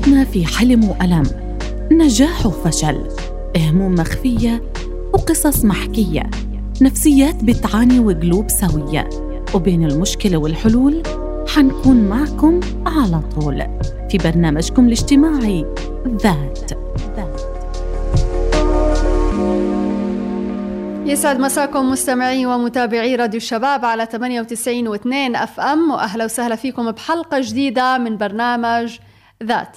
حياتنا في حلم وألم. نجاح وفشل. هموم مخفية وقصص محكية. نفسيات بتعاني وقلوب سوية. وبين المشكلة والحلول حنكون معكم على طول. في برنامجكم الاجتماعي ذات. يسعد مساكم مستمعي ومتابعي راديو الشباب على 98 و2 أف أم. وأهلا وسهلا فيكم بحلقة جديدة من برنامج ذات.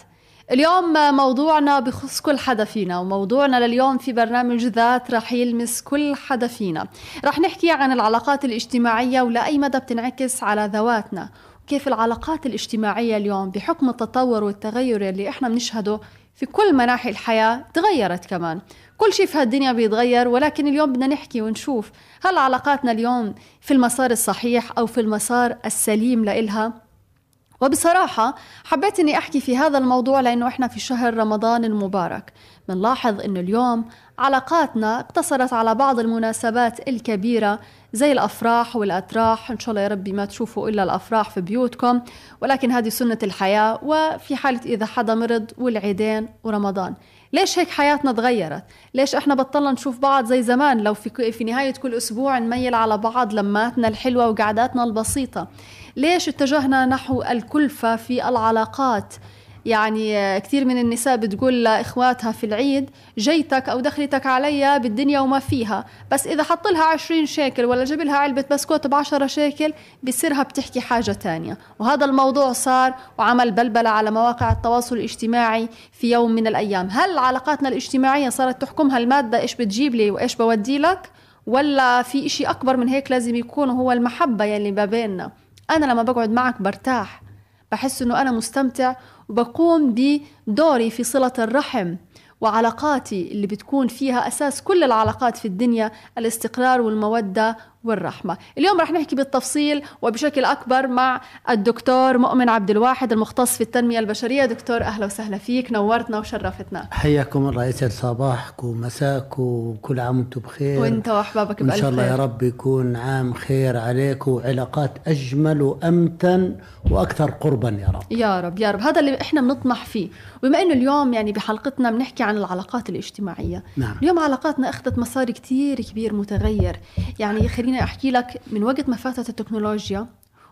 اليوم موضوعنا بخص كل حدا فينا وموضوعنا لليوم في برنامج ذات رح يلمس كل حدا فينا رح نحكي عن العلاقات الاجتماعية ولأي مدى بتنعكس على ذواتنا كيف العلاقات الاجتماعية اليوم بحكم التطور والتغير اللي إحنا بنشهده في كل مناحي الحياة تغيرت كمان. كل شيء في هالدنيا بيتغير ولكن اليوم بدنا نحكي ونشوف هل علاقاتنا اليوم في المسار الصحيح أو في المسار السليم لإلها. وبصراحة حبيت إني أحكي في هذا الموضوع لأنه إحنا في شهر رمضان المبارك بنلاحظ إنه اليوم علاقاتنا اقتصرت على بعض المناسبات الكبيرة زي الأفراح والأتراح إن شاء الله يا ربي ما تشوفوا إلا الأفراح في بيوتكم ولكن هذه سنة الحياة وفي حالة إذا حدا مرض والعيدين ورمضان ليش هيك حياتنا تغيرت؟ ليش إحنا بطلنا نشوف بعض زي زمان لو في في نهاية كل أسبوع نميل على بعض لماتنا الحلوة وقعداتنا البسيطة؟ ليش اتجهنا نحو الكلفة في العلاقات؟ يعني كثير من النساء بتقول لإخواتها في العيد جيتك أو دخلتك علي بالدنيا وما فيها. بس إذا حط لها 20 شيكل ولا جاب لها علبة بسكوت ب 10 شيكل بصيرها بتحكي حاجة تانية. وهذا الموضوع صار وعمل بلبلة على مواقع التواصل الاجتماعي في يوم من الأيام. هل علاقاتنا الاجتماعية صارت تحكمها المادة إيش بتجيب لي وإيش بودي لك؟ ولا في إشي أكبر من هيك لازم يكون هو المحبة يلي ما بيننا؟ أنا لما بقعد معك برتاح. بحس إنه أنا مستمتع وبقوم بدوري في صلة الرحم وعلاقاتي اللي بتكون فيها أساس كل العلاقات في الدنيا الاستقرار والمودة والرحمة. اليوم رح نحكي بالتفصيل وبشكل أكبر مع الدكتور مؤمن عبد الواحد المختص في التنمية البشرية. دكتور أهلا وسهلا فيك نورتنا وشرفتنا. حياكم الله يسعد صباحكم ومساكم وكل عام وأنتم بخير. وأنت وأحبابك ان بألف شاء الله. يا رب يكون عام خير عليكم وعلاقات أجمل وأمتن وأكثر قربا يا رب. يا رب يا رب. هذا اللي إحنا بنطمح فيه. وبما إنه اليوم يعني بحلقتنا بنحكي عن العلاقات الاجتماعية. نعم. اليوم علاقاتنا أخذت مسار كتير كبير متغير. يعني خليني أحكي لك من وقت ما فاتت التكنولوجيا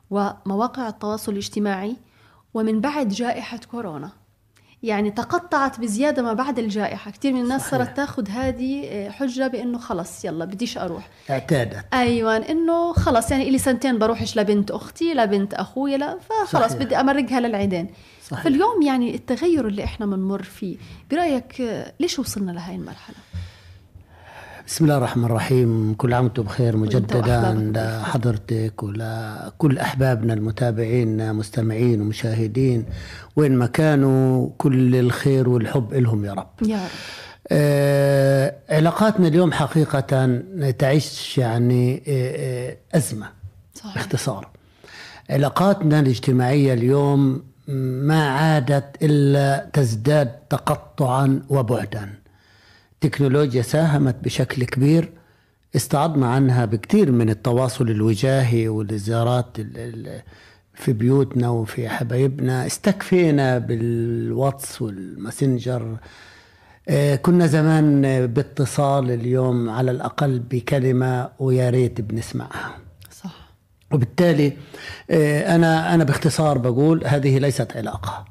ومواقع التواصل الاجتماعي ومن بعد جائحة كورونا يعني تقطعت بزيادة ما بعد الجائحة كثير من الناس صحيح. صارت تاخذ هذه آه، حجة بأنه خلص يلا بديش أروح اعتادت أيوه إنه خلص يعني لي سنتين بروحش لبنت أختي لبنت أخوي لا فخلص صحيح. بدي أمرقها للعيدين صحيح. فاليوم يعني التغير اللي إحنا بنمر فيه برأيك آه، ليش وصلنا لهي المرحلة بسم الله الرحمن الرحيم. كل عام وأنتم بخير مجددا لحضرتك ولكل أحبابنا المتابعين مستمعين ومشاهدين وين ما كانوا كل الخير والحب لهم يا رب. يا رب. آه، علاقاتنا اليوم حقيقة تعيش يعني آه، آه، أزمة صحيح. باختصار علاقاتنا الاجتماعية اليوم ما عادت إلا تزداد تقطعا وبعدا. التكنولوجيا ساهمت بشكل كبير استعضنا عنها بكثير من التواصل الوجاهي والزيارات ال- ال- في بيوتنا وفي حبايبنا. استكفينا بالواتس والماسنجر. آه، كنا زمان باتصال اليوم على الأقل بكلمة ويا ريت بنسمعها. صح. وبالتالي آه، أنا أنا باختصار بقول هذه ليست علاقة.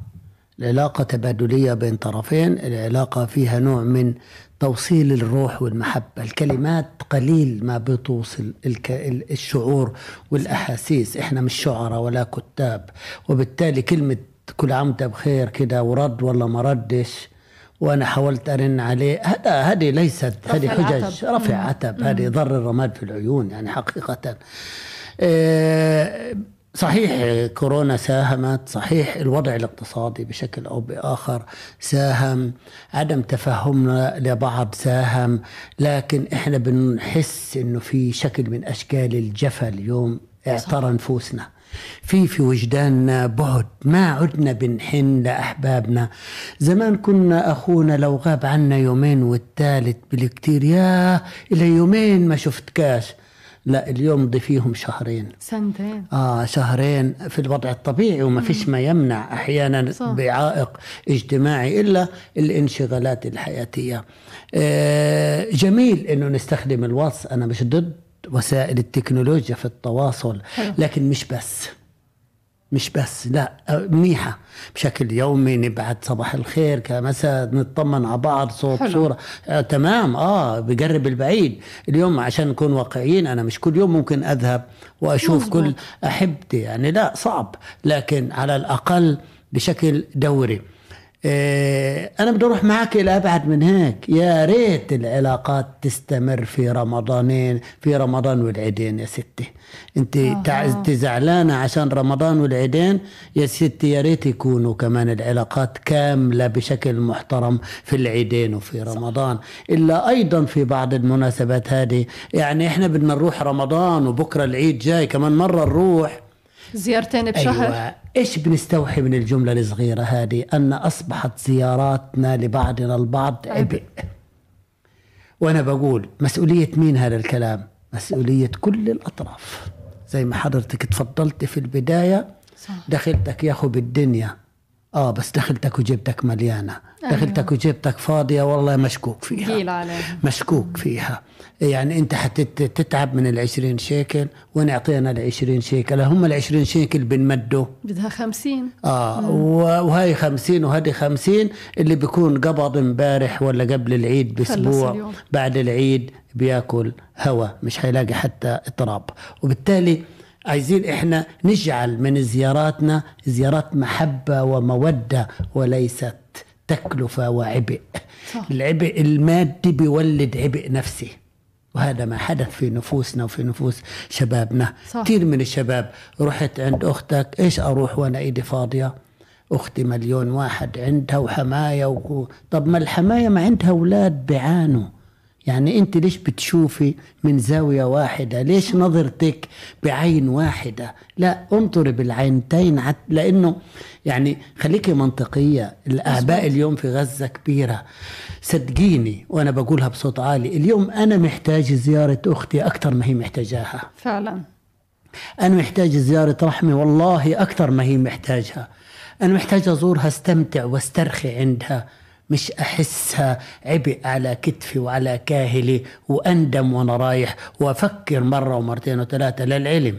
العلاقة تبادلية بين طرفين. العلاقة فيها نوع من توصيل الروح والمحبة. الكلمات قليل ما بتوصل الشعور والأحاسيس. إحنا مش شعراء ولا كتاب. وبالتالي كلمة كل عام بخير كده ورد ولا ما ردش وأنا حاولت أرن عليه هذا هذه ليست هذه حجج. رفع عتب. هذه ضر الرماد في العيون يعني حقيقة. آه، صحيح كورونا ساهمت صحيح الوضع الاقتصادي بشكل أو بآخر ساهم عدم تفهمنا لبعض ساهم لكن إحنا بنحس إنه في شكل من أشكال الجفا اليوم اعترى نفوسنا في في وجداننا بعد ما عدنا بنحن لأحبابنا. زمان كنا أخونا لو غاب عنا يومين والثالث بالكتير يا إلى يومين ما شفت كاش. لا اليوم ضيفيهم شهرين. سنتين. آه شهرين في الوضع الطبيعي وما فيش ما يمنع أحيانا صح. بعائق اجتماعي إلا الانشغالات الحياتية. آه جميل إنه نستخدم الواتس. أنا مش ضد وسائل التكنولوجيا في التواصل. لكن مش بس. مش بس لا منيحة. بشكل يومي نبعت صباح الخير كمساء نطمن على بعض صوت حلو. صورة. آه تمام. آه بقرب البعيد. اليوم عشان نكون واقعيين أنا مش كل يوم ممكن أذهب وأشوف مظبوط. كل أحبتي. يعني لا صعب لكن على الأقل بشكل دوري. إيه أنا بدي أروح معك إلى أبعد من هيك. يا ريت العلاقات تستمر في رمضانين في رمضان والعيدين يا ستي. أنت أها. تع- أنت زعلانة عشان رمضان والعيدين؟ يا ستي يا ريت يكونوا كمان العلاقات كاملة بشكل محترم في العيدين وفي رمضان. إلا أيضا في بعض المناسبات هذه. يعني إحنا بدنا نروح رمضان وبكرة العيد جاي كمان مرة نروح. زيارتين بشهر. أيوة. إيش بنستوحي من الجملة الصغيرة هذه؟ أن أصبحت زياراتنا لبعضنا البعض عبء وأنا بقول مسؤولية مين هذا الكلام؟ مسؤولية كل الأطراف. زي ما حضرتك تفضلت في البداية صح. دخلتك يا أخو بالدنيا. آه بس دخلتك وجبتك مليانة. أيوة. دخلتك وجبتك فاضية والله مشكوك فيها. مشكوك فيها. يعني انت حتتعب من العشرين شيكل وانا اعطينا العشرين شيكل؟ هم العشرين شيكل بنمدوا بدها خمسين. آه و- وهي خمسين وهذه خمسين اللي بيكون قبض امبارح ولا قبل العيد بأسبوع. بعد العيد بياكل هوا مش حيلاقي حتى اضراب وبالتالي عايزين إحنا نجعل من زياراتنا زيارات محبة ومودة وليست تكلفة وعبء. صح. العبء المادي بيولد عبء نفسي. وهذا ما حدث في نفوسنا وفي نفوس شبابنا. صح. كثير من الشباب رحت عند أختك إيش أروح وأنا إيدي فاضية؟ أختي مليون واحد عندها وحماية و... طب ما الحماية ما عندها أولاد بيعانوا يعني انت ليش بتشوفي من زاوية واحدة؟ ليش نظرتك بعين واحدة؟ لا انظري بالعينتين لأنه يعني خليكي منطقية الاعباء اليوم في غزة كبيرة صدقيني وأنا بقولها بصوت عالي اليوم أنا محتاج زيارة أختي أكثر ما هي محتاجاها. فعلا. أنا محتاج زيارة رحمة والله أكثر ما هي محتاجها. أنا محتاج أزورها أستمتع وأسترخي عندها. مش أحسها. عبء على كتفي وعلى كاهلي وأندم وأنا رايح وأفكر مرة ومرتين وثلاثة للعلم.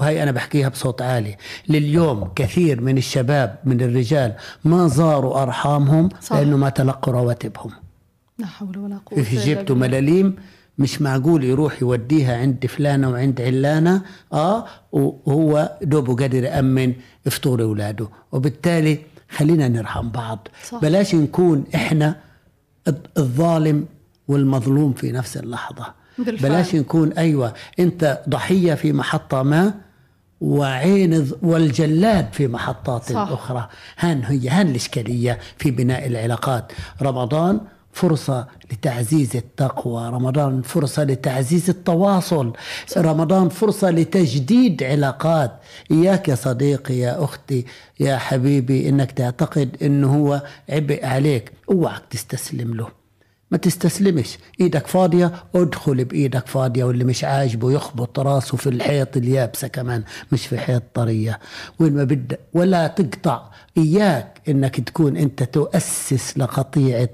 وهي أنا بحكيها بصوت عالي. لليوم كثير من الشباب من الرجال ما زاروا أرحامهم صح. لأنه ما تلقوا رواتبهم. لا حول ولا قوة في بالله. ملاليم مش معقول يروح يوديها عند فلانة وعند علانة؟ آه وهو دوبه قادر يأمن فطور أولاده. وبالتالي خلينا نرحم بعض صح. بلاش نكون الض- الظالم والمظلوم في نفس اللحظة بالفعل. بلاش نكون أيوة أنت ضحية في محطة ما وعين والجلاد في محطات صح. أخرى هان هي هان الإشكالية في بناء العلاقات رمضان فرصة لتعزيز التقوى. رمضان فرصة لتعزيز التواصل. رمضان فرصة لتجديد علاقات. إياك يا صديقي يا أختي يا حبيبي إنك تعتقد إنه هو عبء عليك. أوعك تستسلم له. ما تستسلمش. إيدك فاضية ادخل بإيدك فاضية واللي مش عاجبه يخبط راسه في الحيط اليابسة كمان مش في حيط طرية. وين ما بدك ولا تقطع. إياك إنك تكون أنت تؤسس لقطيعة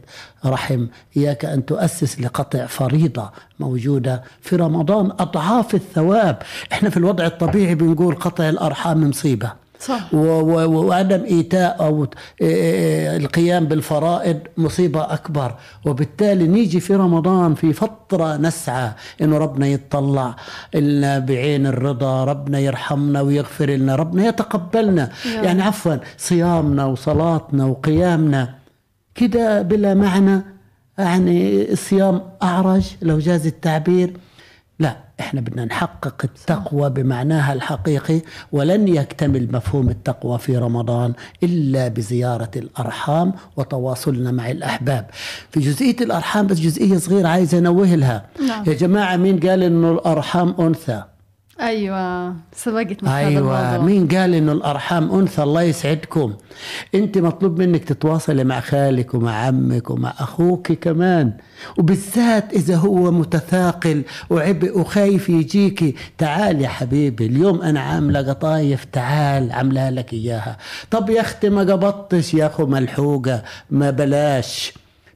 رحم. إياك أن تؤسس لقطع فريضة موجودة في رمضان. أضعاف الثواب. إحنا في الوضع الطبيعي بنقول قطع الأرحام مصيبة. صح. وعدم إيتاء أو إيه القيام بالفرائض مصيبة أكبر. وبالتالي نيجي في رمضان في فترة نسعى إنه ربنا يتطلع لنا بعين الرضا ربنا يرحمنا ويغفر لنا ربنا يتقبلنا. يا يعني عفوا صيامنا وصلاتنا وقيامنا كده بلا معنى. يعني الصيام أعرج لو جاز التعبير. لا إحنا بدنا نحقق التقوى بمعناها الحقيقي ولن يكتمل مفهوم التقوى في رمضان إلا بزيارة الأرحام وتواصلنا مع الأحباب. في جزئية الأرحام بس جزئية صغيرة عايز أنوه لها. نعم. يا جماعة مين قال إنه الأرحام أنثى؟ أيوه سبقت من هذا أيوه الموضوع. مين قال إنه الأرحام أنثى؟ الله يسعدكم. أنت مطلوب منك تتواصلي مع خالك ومع عمك ومع أخوك كمان. وبالذات إذا هو متثاقل وعبء وخايف يجيكي تعال يا حبيبي اليوم أنا عاملة قطايف. تعال عاملها لك إياها. طب يا أختي ما قبضتش يا أخو ملحوقة؟ ما بلاش.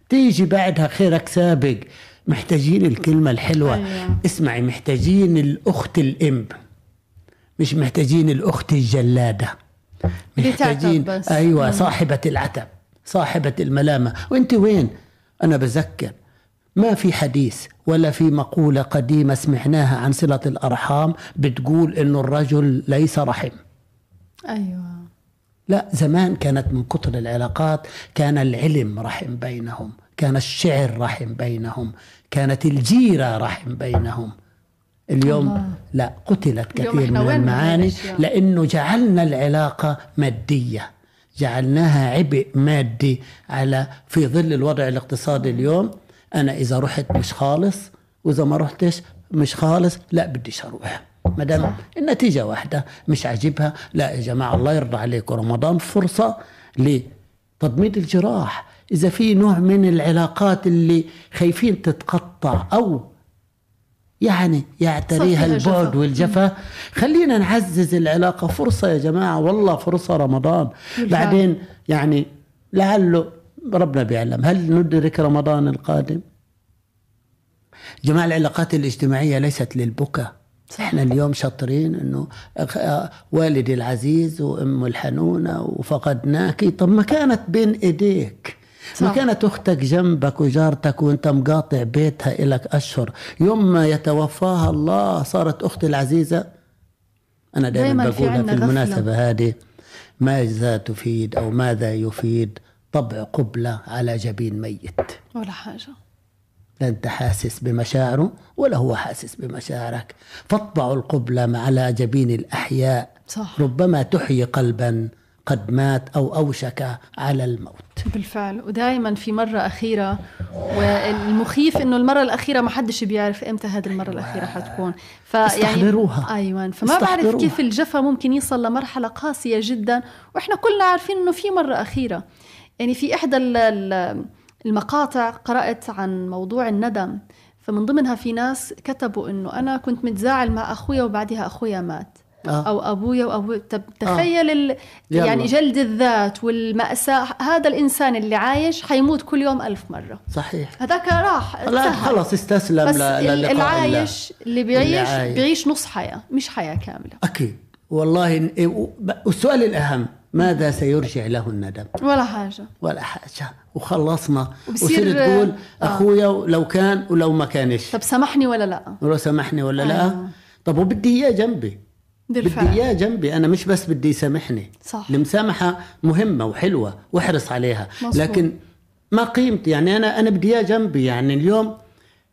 تيجي بعدها خيرك سابق. محتاجين الكلمة الحلوة. أيوة. اسمعي محتاجين الأخت الإم مش محتاجين الأخت الجلادة. محتاجين بس. أيوة صاحبة العتب صاحبة الملامة. وأنت وين؟ أنا بذكر. ما في حديث ولا في مقولة قديمة سمعناها عن صلة الأرحام بتقول إنه الرجل ليس رحم. أيوه. لا زمان كانت من كثر العلاقات كان العلم رحم بينهم. كان الشعر رحم بينهم كانت الجيرة رحم بينهم. اليوم الله. لا قتلت كثير من المعاني؟ لأنه جعلنا العلاقة مادية. جعلناها عبء مادي على في ظل الوضع الاقتصادي اليوم أنا إذا رحت مش خالص وإذا ما رحتش مش خالص لا بديش أروح. ما دام النتيجة واحدة مش عاجبها لا يا جماعة الله يرضى عليكم. رمضان فرصة لتضميد الجراح. إذا في نوع من العلاقات اللي خايفين تتقطع أو يعني يعتريها البعد جفا. والجفا خلينا نعزز العلاقة. فرصة يا جماعة والله فرصة رمضان. بعدين يعني لعله ربنا بيعلم. هل ندرك رمضان القادم؟ جماعة العلاقات الاجتماعية ليست للبكاء. إحنا اليوم شاطرين إنه أخ- والدي العزيز وأم الحنونة وفقدناك طب ما كانت بين إيديك. ما. كانت أختك جنبك وجارتك وانت مقاطع بيتها إلك أشهر. يوم ما يتوفاها الله صارت أختي العزيزة. أنا دائما دايماً في بقولها في, عنا غفلة. المناسبة هذه. ماذا تفيد أو ماذا يفيد طبع قبلة على جبين ميت؟ ولا حاجة. لا أنت حاسس بمشاعره ولا هو حاسس بمشاعرك؟ فاطبعوا القبلة على جبين الأحياء. صح. ربما تحيي قلبا. قد مات أو أوشك على الموت. بالفعل. ودائما في مرة أخيرة والمخيف إنه المرة الأخيرة ما حدش بيعرف إمتى هذه المرة الأخيرة حتكون. فيعني استحضروها. أيوة. فما بعرف. كيف الجفا ممكن يصل لمرحلة قاسية جدا وإحنا كلنا عارفين إنه في مرة أخيرة. يعني في ال- المقاطع قرأت عن موضوع الندم. فمن ضمنها في ناس كتبوا إنه أنا كنت متزاعل مع أخويا وبعدها أخويا مات. آه. أو أبويا وأبوي طب تخيل ال... يلا. يعني جلد الذات والمأساة هذا الإنسان اللي عايش حيموت كل يوم ألف مرة صحيح هذاك راح لا انتهى. خلص استسلم بس ل- ال-. العايش اللي بيعيش اللي عايش. بيعيش نص حياة مش حياة كاملة أكيد والله إيه، والسؤال الأهم ماذا سيرجع له الندم ولا حاجة ولا حاجة وخلصنا وصير تقول آه. أخويا لو كان ولو ما كانش طب سامحني ولا لا ولو سامحني ولا لا أيوة. طب وبدي إياه جنبي بدي بالفعل إياه جنبي أنا مش بس بدي يسامحني. صح. المسامحة مهمة وحلوة واحرص عليها. مظبوط. لكن ما قيمتي؟ يعني أنا أنا بدي إياه جنبي. يعني اليوم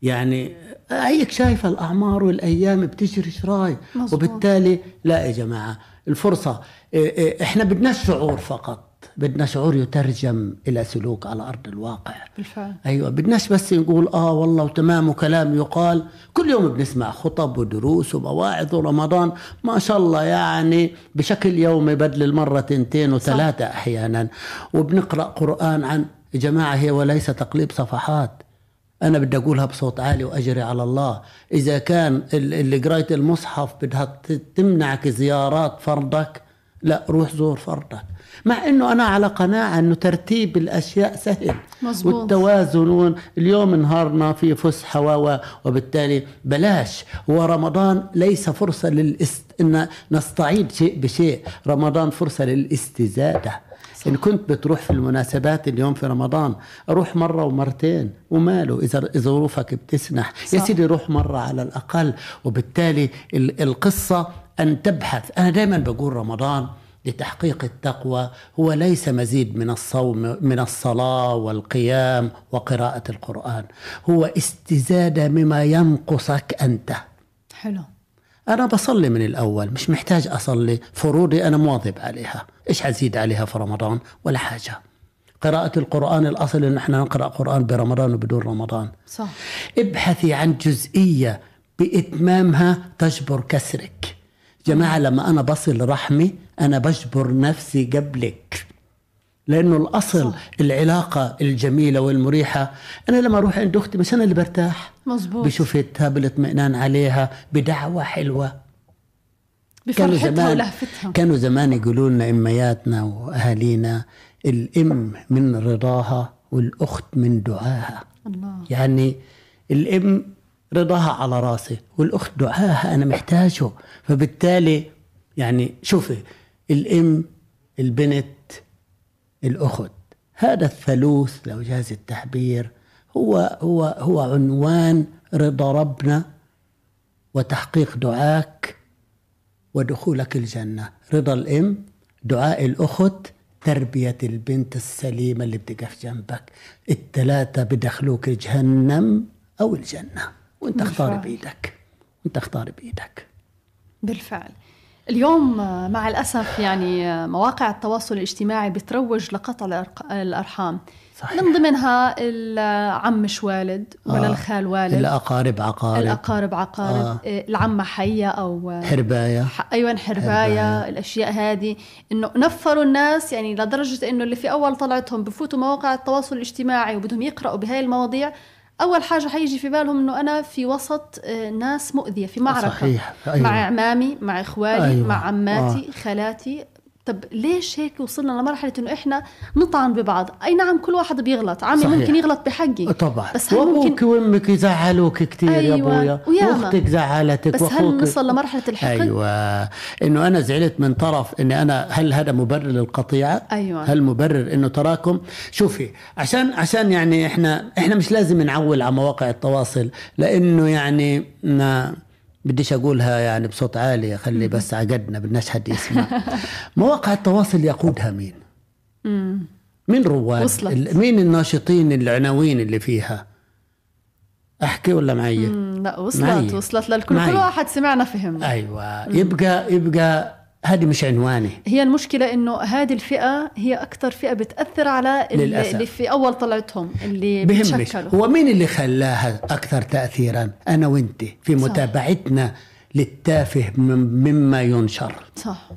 يعني هيك شايفة الأعمار والأيام بتجري شراي. وبالتالي لا يا جماعة الفرصة إيه إيه إحنا بدنا شعور فقط. بدنا شعور يترجم إلى سلوك على ارض الواقع. بالفعل. أيوه بدناش بس نقول آه والله وتمام وكلام يقال. كل يوم بنسمع خطب ودروس ومواعظ ورمضان. ما شاء الله يعني بشكل يومي بدل المره تنتين وثلاثة أحيانا. وبنقرأ قرآن عن يا جماعة هي وليس تقليب صفحات. أنا بدي أقولها بصوت عالي وأجري على الله. إذا كان ال- اللي قرايه المصحف بدها تمنعك زيارات فرضك لا روح زور فرضك مع إنه أنا على قناعة إنه ترتيب الأشياء سهل مظبوط. والتوازن اليوم نهارنا في فسحة و وبالتالي بلاش ورمضان ليس فرصة للاست... إن نستعيد شيء بشيء رمضان فرصة للاستزادة إن كنت بتروح في المناسبات اليوم في رمضان روح مرة ومرتين وماله إذا ظروفك بتسنح يا صح. سيدي روح مرة على الأقل وبالتالي ال- القصة أن تبحث أنا دائما بقول رمضان لتحقيق التقوى هو ليس مزيد من الصوم من الصلاة والقيام وقراءة القرآن. هو استزادة مما ينقصك أنت. حلو. أنا بصلي من الأول مش محتاج أصلي. فروضي أنا مواظب عليها. إيش حزيد عليها في رمضان؟ ولا حاجة. قراءة القرآن الأصل إن إحنا نقرأ قرآن برمضان وبدون رمضان. صح. ابحثي عن جزئية بإتمامها تجبر كسرك. جماعة لما أنا بصل رحمي أنا بجبر نفسي قبلك لأنه الأصل صح. العلاقة الجميلة والمريحة. أنا لما أروح عند أختي مش أنا اللي برتاح. مزبوط بشوفتها بالاطمئنان عليها بدعوة حلوة. كانوا زمان ولهفتها. كانوا زمان يقولوا لنا أمياتنا وأهالينا الأم من رضاها والأخت من دعاها. الله. يعني الأم رضاها على راسي والأخت دعاها أنا محتاجه. فبالتالي يعني شوفي الإم البنت الأخت. هذا الثالوث لو جاز التعبير هو هو هو عنوان رضا ربنا وتحقيق دعاك ودخولك الجنة. رضا الأم دعاء الأخت تربية البنت السليمة اللي بتقف جنبك. التلاتة بدخلوك جهنم أو الجنة. وانت اختار. بإيدك. وانت اختار بإيدك. بالفعل. اليوم آه، مع الأسف يعني آه، مواقع التواصل الاجتماعي بتروج لقطع الأرحام صحيح. من ضمنها العم مش والد ولا آه. الخال والد الأقارب عقارب الأقارب عقارب آه. آه. العمة حية أو آه، حرباية ح- أيوه حرباية حرباية. الأشياء هذه إنه نفروا الناس يعني لدرجة إنه اللي في أول طلعتهم بفوتوا مواقع التواصل الاجتماعي وبدهم يقرأوا بهاي المواضيع أول حاجة حيجي في بالهم إنه أنا في وسط آه، ناس مؤذية في معركة صحيح أيوة. مع عمامي مع اخوالي أيوة. مع عماتي خالاتي طب ليش هيك وصلنا لمرحلة إنه إحنا نطعن ببعض أي نعم كل واحد بيغلط عمي صحيح. ممكن يغلط بحقي طبعا بس هل وأبوك ممكن وأمك يزعلوك كثير يا أيوة. أبويا وياما. وأختك زعلتك بس هل نصل لمرحلة الحقد أيوه إنه أنا زعلت من طرف إني أنا هل هذا مبرر للقطيعة؟ أيوة. هل مبرر إنه تراكم؟ شوفي عشان عشان يعني إحنا إحنا مش لازم نعول على مواقع التواصل لأنه يعني ما بديش أقولها يعني بصوت عالي خلي بس عقدنا بدناش حد يسمع مواقع التواصل يقودها مين؟ مين رواد؟ وصلت. مين الناشطين العناوين اللي فيها؟ أحكي ولا معي؟ لا وصلت معي. وصلت للكل معي. كل واحد سمعنا فهم أيوه يبقى يبقى هذه مش عنواني هي المشكلة إنه هذه الفئة هي أكثر فئة بتأثر على اللي, للأسف. اللي في أول طلعتهم اللي بهمش. هو مين اللي خلاها أكثر تاثيرا؟ أنا وأنت في صح. متابعتنا للتافه مم- مما ينشر. صح.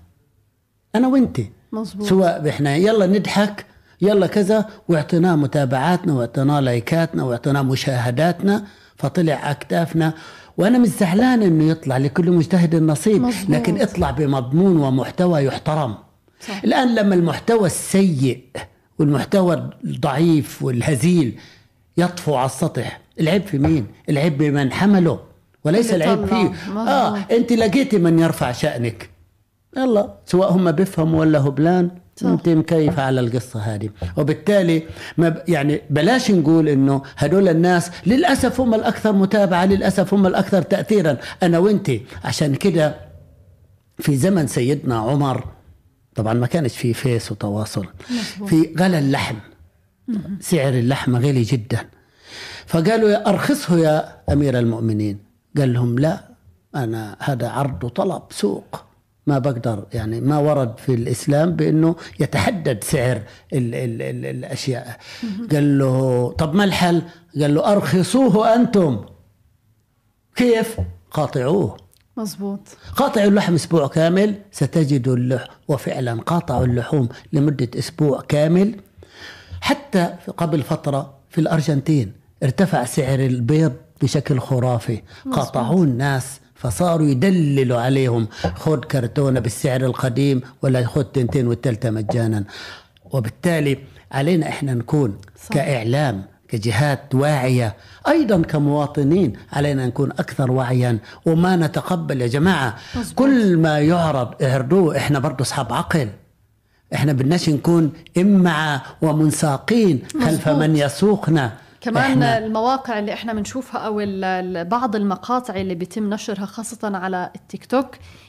أنا وأنت. مزبوط سواء إحنا يلا نضحك يلا كذا واعطيناه متابعاتنا واعطيناه لايكاتنا واعطيناه مشاهداتنا فطلع على أكتافنا وأنا مش زعلان إنه يطلع لكل مجتهد نصيب. لكن اطلع بمضمون ومحتوى يحترم صح. الآن لما المحتوى السيء والمحتوى الضعيف والهزيل يطفو على السطح العيب في مين العيب بمن حمله وليس العيب. فيه مظبوط. آه أنت لقيتي من يرفع شأنك يلا سواء هم بيفهموا ولا هبلان. انت مكيفة على القصة هذه. وبالتالي ما ب... يعني بلاش نقول إنه هدول الناس للأسف هم الأكثر متابعة للأسف هم الأكثر تأثيرا. أنا وأنت عشان كده في زمن سيدنا عمر طبعا ما كانش في فيس وتواصل. في غلى اللحم. سعر اللحم غالي جدا. فقالوا يا أرخصه يا أمير المؤمنين. قال لهم لا أنا هذا عرض وطلب سوق. ما بقدر يعني ما ورد في الإسلام بأنه يتحدد سعر ال ال ال الأشياء. قال له طب ما الحل؟ قال له أرخصوه أنتم. كيف؟ قاطعوه. مزبوط قاطعوا اللحم أسبوع كامل ستجدوا اللحم وفعلا قاطعوا اللحوم لمدة أسبوع كامل. حتى قبل فترة في الأرجنتين ارتفع سعر البيض بشكل خرافي. قاطعوه الناس فصاروا يدللوا عليهم خذ كرتونة بالسعر القديم ولا خذ تنتين والتالتة مجانا وبالتالي علينا إحنا نكون صح. كإعلام كجهات واعية أيضا كمواطنين علينا نكون أكثر وعيا وما نتقبل يا جماعة مظبوط. كل ما يعرض اعرضوه إحنا برضه أصحاب عقل إحنا بدناش نكون إمعة ومنساقين خلف مظبوط. من يسوقنا كمان إحنا المواقع اللي إحنا بنشوفها أو بعض المقاطع اللي بيتم نشرها خاصة على التيك توك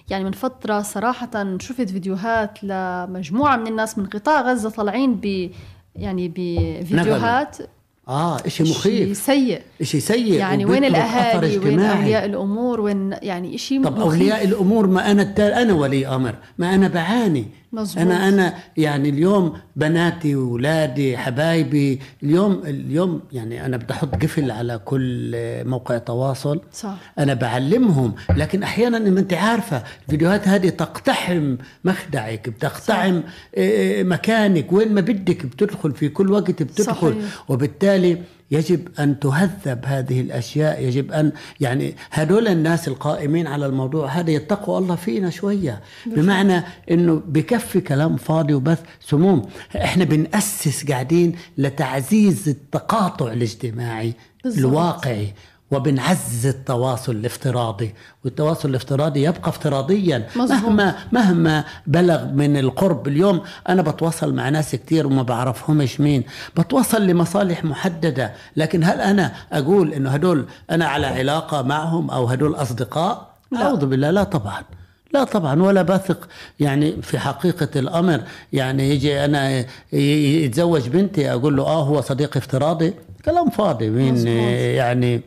يعني من فترة صراحة شفت فيديوهات لمجموعة من الناس من قطاع غزة طالعين ب يعني بفيديوهات. آه شيء مخيف. سيء. إشي سيء يعني وين الأهالي وين. أولياء الأمور وين يعني شيء طب أولياء الأمور ما أنا التال أنا ولي أمر ما أنا بعاني. مظبوط. أنا أنا يعني اليوم بناتي واولادي حبايبي اليوم اليوم يعني أنا بدي أحط قفل على كل موقع تواصل صح. أنا بعلمهم لكن أحيانا أنت عارفة الفيديوهات هذه تقتحم مخدعك بتقتحم آه، مكانك وين ما بدك بتدخل في كل وقت بتدخل صحيح. وبالتالي يجب أن تهذب هذه الأشياء يجب أن يعني هدول الناس القائمين على الموضوع هذا يتقوا الله فينا شوية. بمعنى إنه بكفي كلام فاضي وبث سموم. إحنا بنأسس قاعدين لتعزيز التقاطع الاجتماعي. الواقعي. وبنعزز التواصل الافتراضي والتواصل الافتراضي يبقى افتراضيا. مهما مهما بلغ من القرب اليوم أنا بتواصل مع ناس كتير وما بعرفهمش مين. بتواصل لمصالح محددة. لكن هل أنا أقول إنه هدول أنا على علاقة معهم أو هدول أصدقاء؟ لا. أعوذ بالله لا طبعا. لا طبعا ولا بثق. يعني في حقيقة الأمر يعني يجي أنا يتزوج بنتي أقول له آه هو صديق افتراضي. كلام فاضي. مين مظبوط. يعني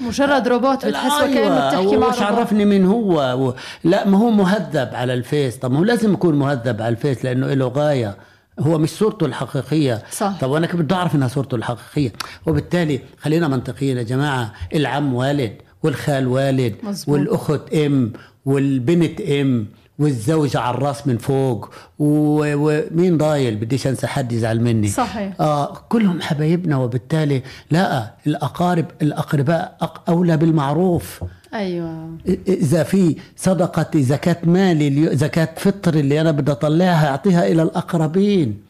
مجرد روبوت بتحس وكأنه بتحكي مع وش روبوت. عرفني مين هو و... لا ما هو مهذب على الفيس. طب ما هو لازم يكون مهذب على الفيس لأنه له غاية. هو مش صورته الحقيقية. صح. طب وأنا كيف بدي أعرف إنها صورته الحقيقية. وبالتالي خلينا منطقيين يا جماعة العم والد والخال والد مظبوط. والأخت إم والبنت إم والزوجة على الراس من فوق ومين ضايل بديش أنسى حد يزعل مني. صحيح. آه كلهم حبايبنا وبالتالي لا الأقارب الأقرباء أولى بالمعروف. أيوه. إذا في صدقة زكاه مالي زكاه فطر اللي أنا بدي أطلعها أعطيها إلى الأقربين.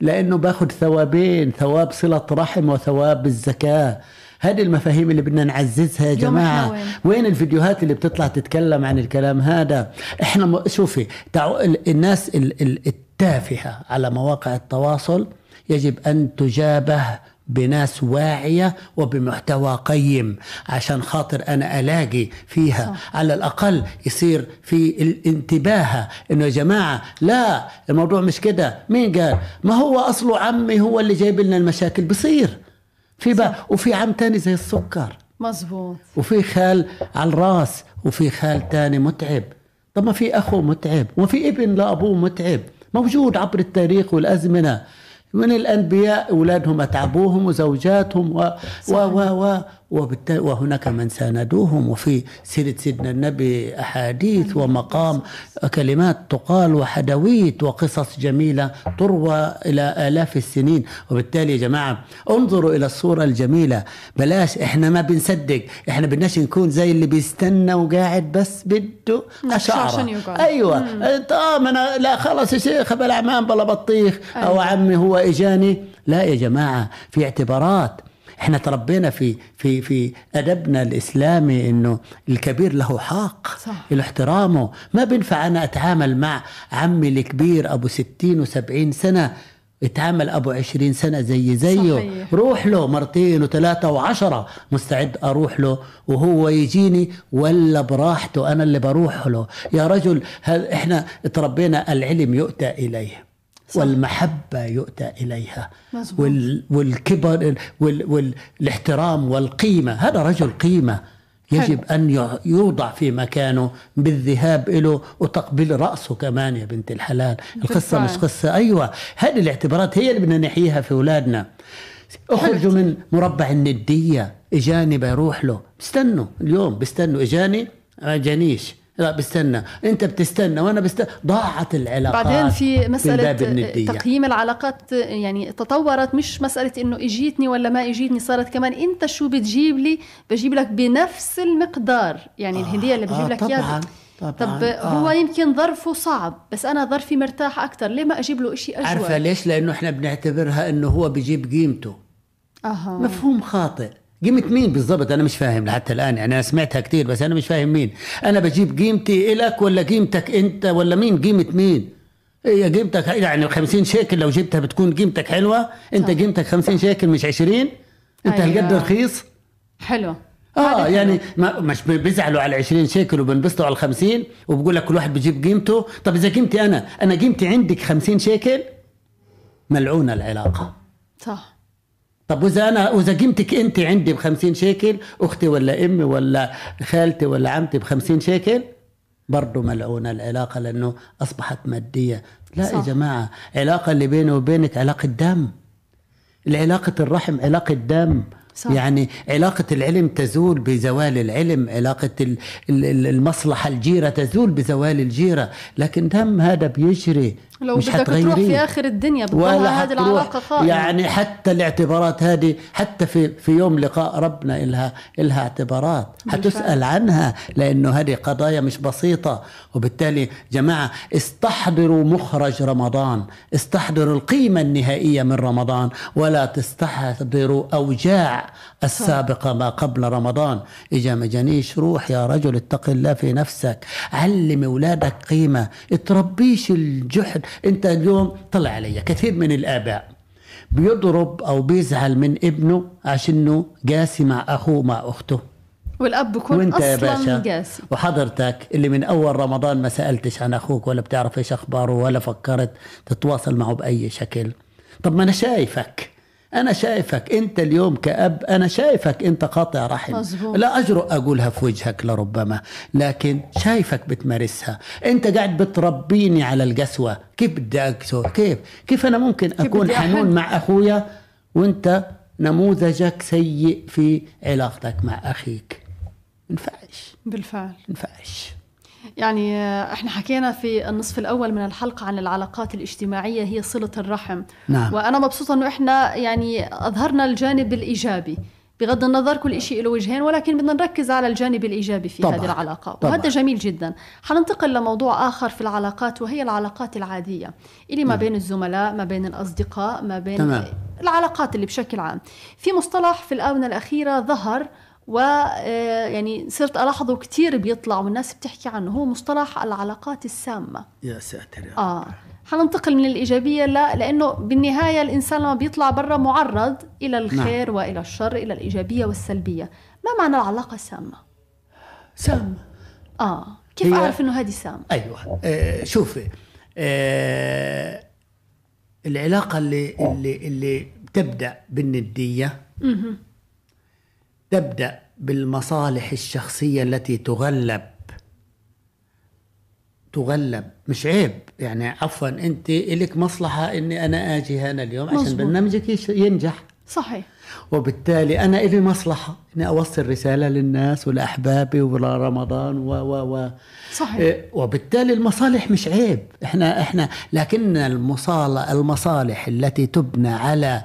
لأنه باخذ ثوابين ثواب صلة رحم وثواب الزكاة. هذه المفاهيم اللي بدنا نعززها يا جماعة. وين؟ وين الفيديوهات اللي بتطلع تتكلم عن الكلام هذا؟ إحنا م- شوفي تعو... ال- الناس ال- ال- التافهة على مواقع التواصل يجب أن تجابه بناس واعية وبمحتوى قيم عشان خاطر أنا ألاقي فيها صح. على الأقل يصير في الانتباه إنه يا جماعة لا الموضوع مش كده. مين قال؟ ما هو أصله عمي هو اللي جايب لنا المشاكل بصير. في بقى وفي عم تاني زي السكر. مزبوط. وفي خال على الراس وفي خال تاني متعب. طب ما في أخو متعب وما في ابن لأبوه متعب. موجود عبر التاريخ والأزمنة. من الأنبياء أولادهم أتعبوهم وزوجاتهم و و و و وبالتالي وهناك من ساندوهم وفي سيرة سيدنا النبي أحاديث ومقام كلمات تقال وحدويت وقصص جميلة تروى إلى آلاف السنين. وبالتالي يا جماعة انظروا إلى الصورة الجميلة. بلاش إحنا ما بنصدق. إحنا بدناش نكون زي اللي بيستنى وقاعد بس بده أشعرة. أيوة. آه أنا لا خلص يا شيخ بلا عمان بلا بطيخ. أو عمي هو إجاني. لا يا جماعة في اعتبارات. إحنا تربينا في في في أدبنا الإسلامي إنه الكبير له حق صح. له احترامه ما بينفع أنا أتعامل مع عمي الكبير أبو ستين وسبعين سنة يتعامل أبو عشرين سنة زي زيه صحيح. روح له مرتين وثلاثة وعشرة مستعد أروح له وهو يجيني ولا براحته أنا اللي بروح له يا رجل هل إحنا تربينا العلم يؤتى إليه صح. والمحبة يؤتى مظبوط. وال والكبر وال والاحترام والقيمة هذا رجل قيمة. يجب أن يع- يوضع في مكانه بالذهاب له وتقبيل رأسه كمان يا بنت الحلال. بالفعل. مش قصة. أيوه. هذه الاعتبارات هي اللي بدنا نحييها في أولادنا. أخرجوا من مربع الندية. إجاني بروح له. بستنوا اليوم بستنوا. إجاني ما جانيش لا بستنى. انت بتستنى وأنا بستنى ضاعت العلاقات بعدين في الندية. تقييم العلاقات يعني تطورت مش مسألة إنه إجيتني ولا ما إجيتني صارت كمان أنت شو بتجيب لي؟ بجيب لك بنفس المقدار. يعني الهدية اللي بجيب آه لك طبعا إياها. طبعا طب آه. هو يمكن ظرفه صعب بس أنا ظرفي مرتاح أكثر ليه ما أجيب له إشي عارفة اجود ليش؟ لأنه إحنا بنعتبرها إنه هو بيجيب قيمته. أها. مفهوم خاطئ. قيمة مين بالضبط؟ أنا مش فاهم لحتى الآن يعني أنا سمعتها كتير بس أنا مش فاهم مين. أنا بجيب قيمتي إلك ولا قيمتك أنت ولا مين؟ قيمة مين؟ هي قيمتك يعني 50 شيكل لو جبتها بتكون قيمتك حلوة أنت صح. قيمتك 50 شيكل مش 20 أنت أيوة. هالقد رخيص؟ حلو آه. يعني ما مش بيزعلوا على 20 شيكل وبنبسطوا على ال 50 وبقول لك كل واحد بيجيب قيمته. طب إذا قيمتي أنا أنا قيمتي عندك 50 شيكل؟ ملعونة العلاقة. صح. طب وإذا أنا وإذا قيمتك أنت عندي ب 50 شيكل أختي ولا أمي ولا خالتي ولا عمتي ب 50 شيكل برضه ملعونة العلاقة لأنه أصبحت مادية. لا صح. يا جماعة علاقة اللي بيني وبينك علاقة دم العلاقة الرحم علاقة دم. صح. يعني علاقة العلم تزول بزوال العلم علاقة ال- ال- ال- المصلحة الجيرة تزول بزوال الجيرة. لكن دم هذا بيجري. لو مش بدك تروح في. آخر الدنيا بتضلها هذه. العلاقة قائمه يعني حتى الاعتبارات هذه حتى في في يوم لقاء ربنا إلها إلها اعتبارات. حتسأل عنها لأنه هذه قضايا مش بسيطة. وبالتالي جماعة استحضروا مخرج رمضان. استحضروا القيمة النهائية من رمضان. ولا تستحضروا أوجاع السابقة ما قبل رمضان. إجا ما جانيش روح يا رجل اتق الله في نفسك. علم أولادك قيمة. تربيش الجحد. أنت اليوم طلع علي كثير من الآباء بيضرب أو بيزعل من ابنه عشانه قاسي مع أخوه مع أخته. والأب بكون وانت يا أصلا باشا قاسي. وحضرتك اللي من أول رمضان ما سألتش عن أخوك ولا بتعرف إيش أخباره ولا فكرت تتواصل معه بأي شكل. طب ما أنا شايفك. أنا شايفك أنت اليوم كأب أنا شايفك أنت قاطع رحم. مظبوط. لا اجرؤ أقولها في وجهك لربما لكن شايفك بتمارسها. أنت قاعد بتربيني على القسوة. كيف بدي أقسو؟ كيف؟ كيف أنا ممكن أكون حنون؟ مع أخويا وأنت نموذجك سيء في علاقتك مع أخيك. ينفعش بالفعل. ينفعش يعني إحنا حكينا في النصف الأول من الحلقة عن العلاقات الاجتماعية هي صلة الرحم نعم. وأنا مبسوطة إنه إحنا يعني أظهرنا الجانب الإيجابي بغض النظر كل شيء له وجهين ولكن بدنا نركز على الجانب الإيجابي في طبعاً. هذه العلاقة طبعاً. وهذا جميل جدا حننتقل لموضوع آخر في العلاقات وهي العلاقات العادية اللي ما بين الزملاء ما بين الأصدقاء ما بين تمام. العلاقات اللي بشكل عام في مصطلح في الآونة الأخيرة ظهر و آه، يعني صرت ألاحظه كتير بيطلع والناس بتحكي عنه. هو مصطلح العلاقات السامة. يا ساتر يا آه. حننتقل من الإيجابية لا لأنه بالنهاية الإنسان لما بيطلع برا معرض إلى الخير نعم. وإلى الشر إلى الإيجابية والسلبية. ما معنى العلاقة السامة؟ سام آه. كيف هي- أعرف إنه هذه سامة؟ أيوه. آه شوفي آه العلاقة اللي اللي اللي تبدأ بالندية تبدأ بالمصالح الشخصية التي تغلب. تغلب مش عيب. يعني عفوا أنت لك مصلحة إني أنا آجي هنا اليوم عشان مظبوط. برنامجك ينجح. صحيح. وبالتالي أنا إلي مصلحة إني أوصل رسالة للناس ولأحبابي ورمضان و و و صحيح. إيه، وبالتالي المصالح مش عيب. إحنا إحنا لكن المصالح المصالح التي تبنى على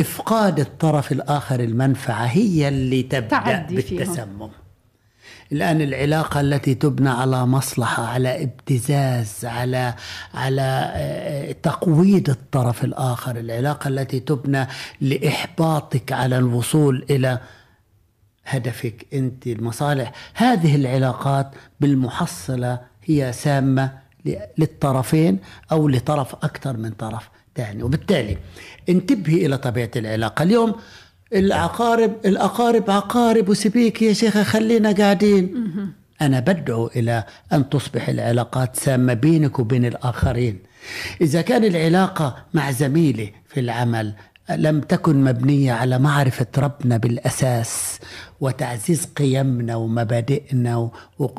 إفقاد الطرف الآخر المنفعة هي اللي فيهم. بالتسمم. الآن العلاقة التي تبنى على مصلحة على ابتزاز على على آه، تقويض الطرف الآخر. العلاقة التي تبنى لإحباطك على الوصول إلى هدفك أنت المصالح. هذه العلاقات بالمحصلة هي سامة ل- للطرفين أو لطرف أكثر من طرف. ثاني وبالتالي انتبهي إلى طبيعة العلاقة. اليوم العقارب الأقارب عقارب وسبيك يا شيخه خلينا قاعدين. أنا بدعو إلى أن تصبح العلاقات سامة بينك وبين الآخرين. إذا كان العلاقة مع زميلي في العمل لم تكن مبنية على معرفة ربنا بالأساس وتعزيز قيمنا ومبادئنا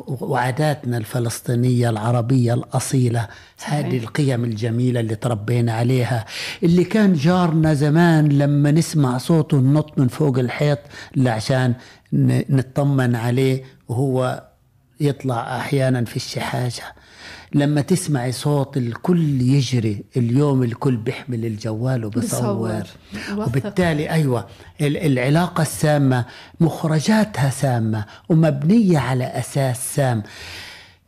وعاداتنا الفلسطينية العربية الأصيلة. صحيح. هذه القيم الجميلة اللي تربينا عليها. اللي كان جارنا زمان لما نسمع صوته ننط من فوق الحيط لا عشان نطمن عليه وهو يطلع أحيانا في الشحاشة. لما تسمعي صوت الكل يجري اليوم الكل بيحمل الجوال وبصور. وبالتالي أيوة ال- العلاقة السامة مخرجاتها سامة ومبنية على أساس سام.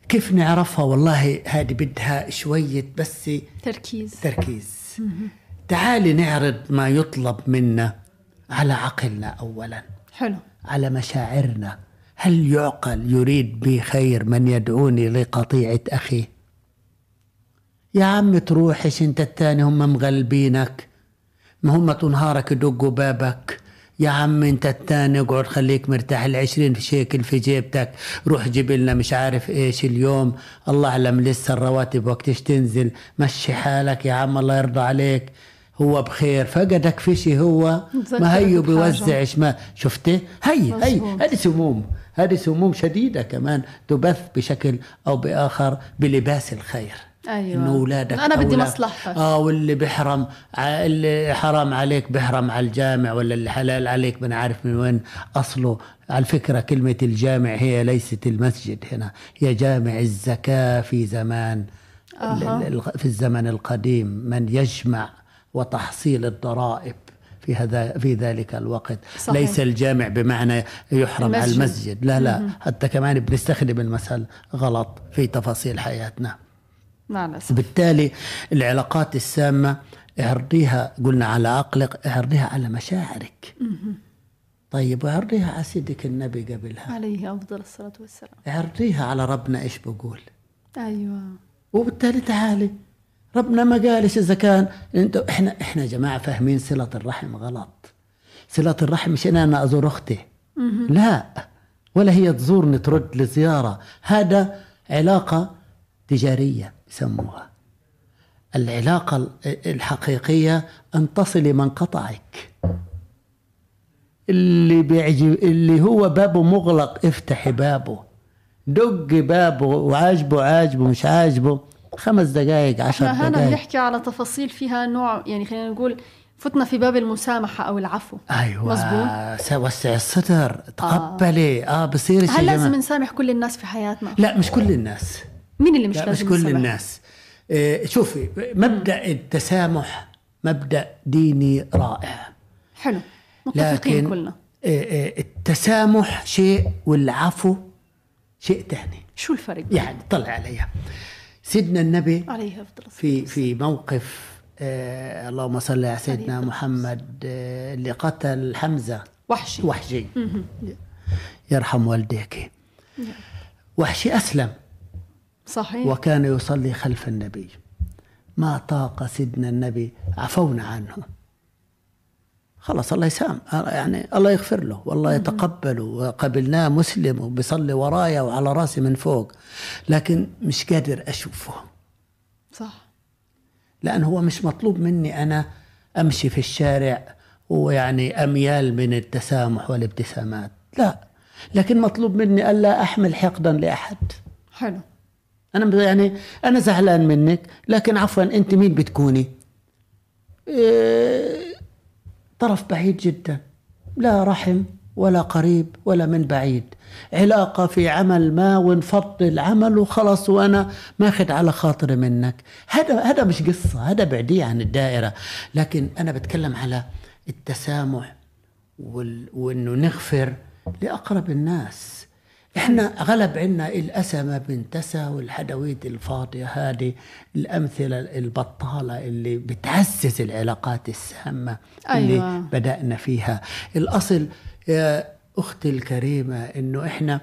كيف نعرفها؟ والله هذه بدها شوية بس تركيز. تركيز. تعالي نعرض ما يطلب منا على عقلنا أولا. حلو. على مشاعرنا. هل يعقل يريد بي خير من يدعوني لقطيعة أخيه؟ يا عم تروحش أنت التاني؟ هم مغلبينك. ما هم تنهارك يدقوا بابك. يا عم أنت التاني اقعد خليك مرتاح العشرين شيكل في جيبتك. روح جيب لنا مش عارف إيش اليوم. الله أعلم لسه الرواتب وقتش تنزل. مشي حالك يا عم الله يرضى عليك. هو بخير. فقدك فيشي هو؟ ما هيو. بيوزعش ما. شفتي هي هي. هذه سموم. هذه سموم شديدة كمان. تبث بشكل أو بآخر بلباس الخير. أيوه. إنه اولادك أنا بدي مصلحتك آه واللي بيحرم اللي حرام عليك بيحرم على الجامع ولا اللي حلال عليك ما عارف من وين أصله. على فكرة كلمة الجامع هي ليست المسجد هنا هي جامع الزكاة في زمان ال- في الزمن القديم. من يجمع وتحصيل الضرائب في هذا في ذلك الوقت. صحيح. ليس الجامع بمعنى يحرم على المسجد. المسجد. لا لا. حتى كمان بنستخدم المثل غلط في تفاصيل حياتنا. مع الأسف. وبالتالي العلاقات السامة اعرضيها قلنا على عقلك اعرضيها على مشاعرك. طيب واعرضيها على سيدك النبي قبلها. عليه أفضل الصلاة والسلام. اعرضيها على ربنا إيش بقول؟ أيوه. وبالتالي تعالي. ربنا ما قالش إذا كان انت إحنا إحنا يا جماعة فاهمين صلة الرحم غلط. صلة الرحم مش إن أنا أزور أختي. لا ولا هي تزورني ترد لي زياره هذا علاقة تجارية. يسموها. العلاقة ال- الحقيقية أن تصلي من قطعك اللي بيعجب اللي هو بابه مغلق افتحي بابه. دق بابه وعاجبه عاجبه مش عاجبه. خمس دقائق عشر إحنا هنا دقائق بنحكي على تفاصيل فيها نوع يعني خلينا نقول فتنا في باب المسامحة أو العفو. مزبوط. س- وسع الصدر تقبلي. آه, بصير هل لازم نسامح كل الناس في حياتنا؟ لا مش كل الناس. مين اللي مش لا لازم مش كل؟ الناس. آه، شوفي مبدأ التسامح مبدأ ديني رائع. حلو. متفقين لكن كلنا. آه، آه، التسامح شيء والعفو شيء ثاني شو الفرق؟ يعني طلع عليها سيدنا النبي عليه افضل في في موقف آه اللهم صل على سيدنا محمد آه اللي قتل حمزة. وحشي. وحشي. يرحم والديك. وحشي أسلم. صحيح. وكان يصلي خلف النبي. ما طاق سيدنا النبي عفونا عنه. خلاص الله يسام يعني الله يغفر له والله يتقبله وقبلناه مسلم وبيصلي ورايا وعلى راسي من فوق لكن مش قادر أشوفه. صح. لأن هو مش مطلوب مني أنا أمشي في الشارع ويعني أميال من التسامح والابتسامات. لا لكن مطلوب مني ألا أحمل حقدا لأحد. حلو. أنا يعني أنا زعلان منك لكن عفوا أنت مين بتكوني؟ إيه طرف بعيد جدا لا رحم ولا قريب ولا من بعيد. علاقة في عمل ما ونفض العمل وخلص وأنا ماخذ على خاطري منك. هذا هذا مش قصة هذا بعديه عن الدائرة. لكن أنا بتكلم على التسامح وال... وإنه نغفر لأقرب الناس. إحنا غلب عنا الأسمة بنتسى والحدويت الفاضية هذه الأمثلة البطالة اللي بتعزز العلاقات السامة اللي أيوة. بدأنا فيها. الأصل يا أختي الكريمة إنه إحنا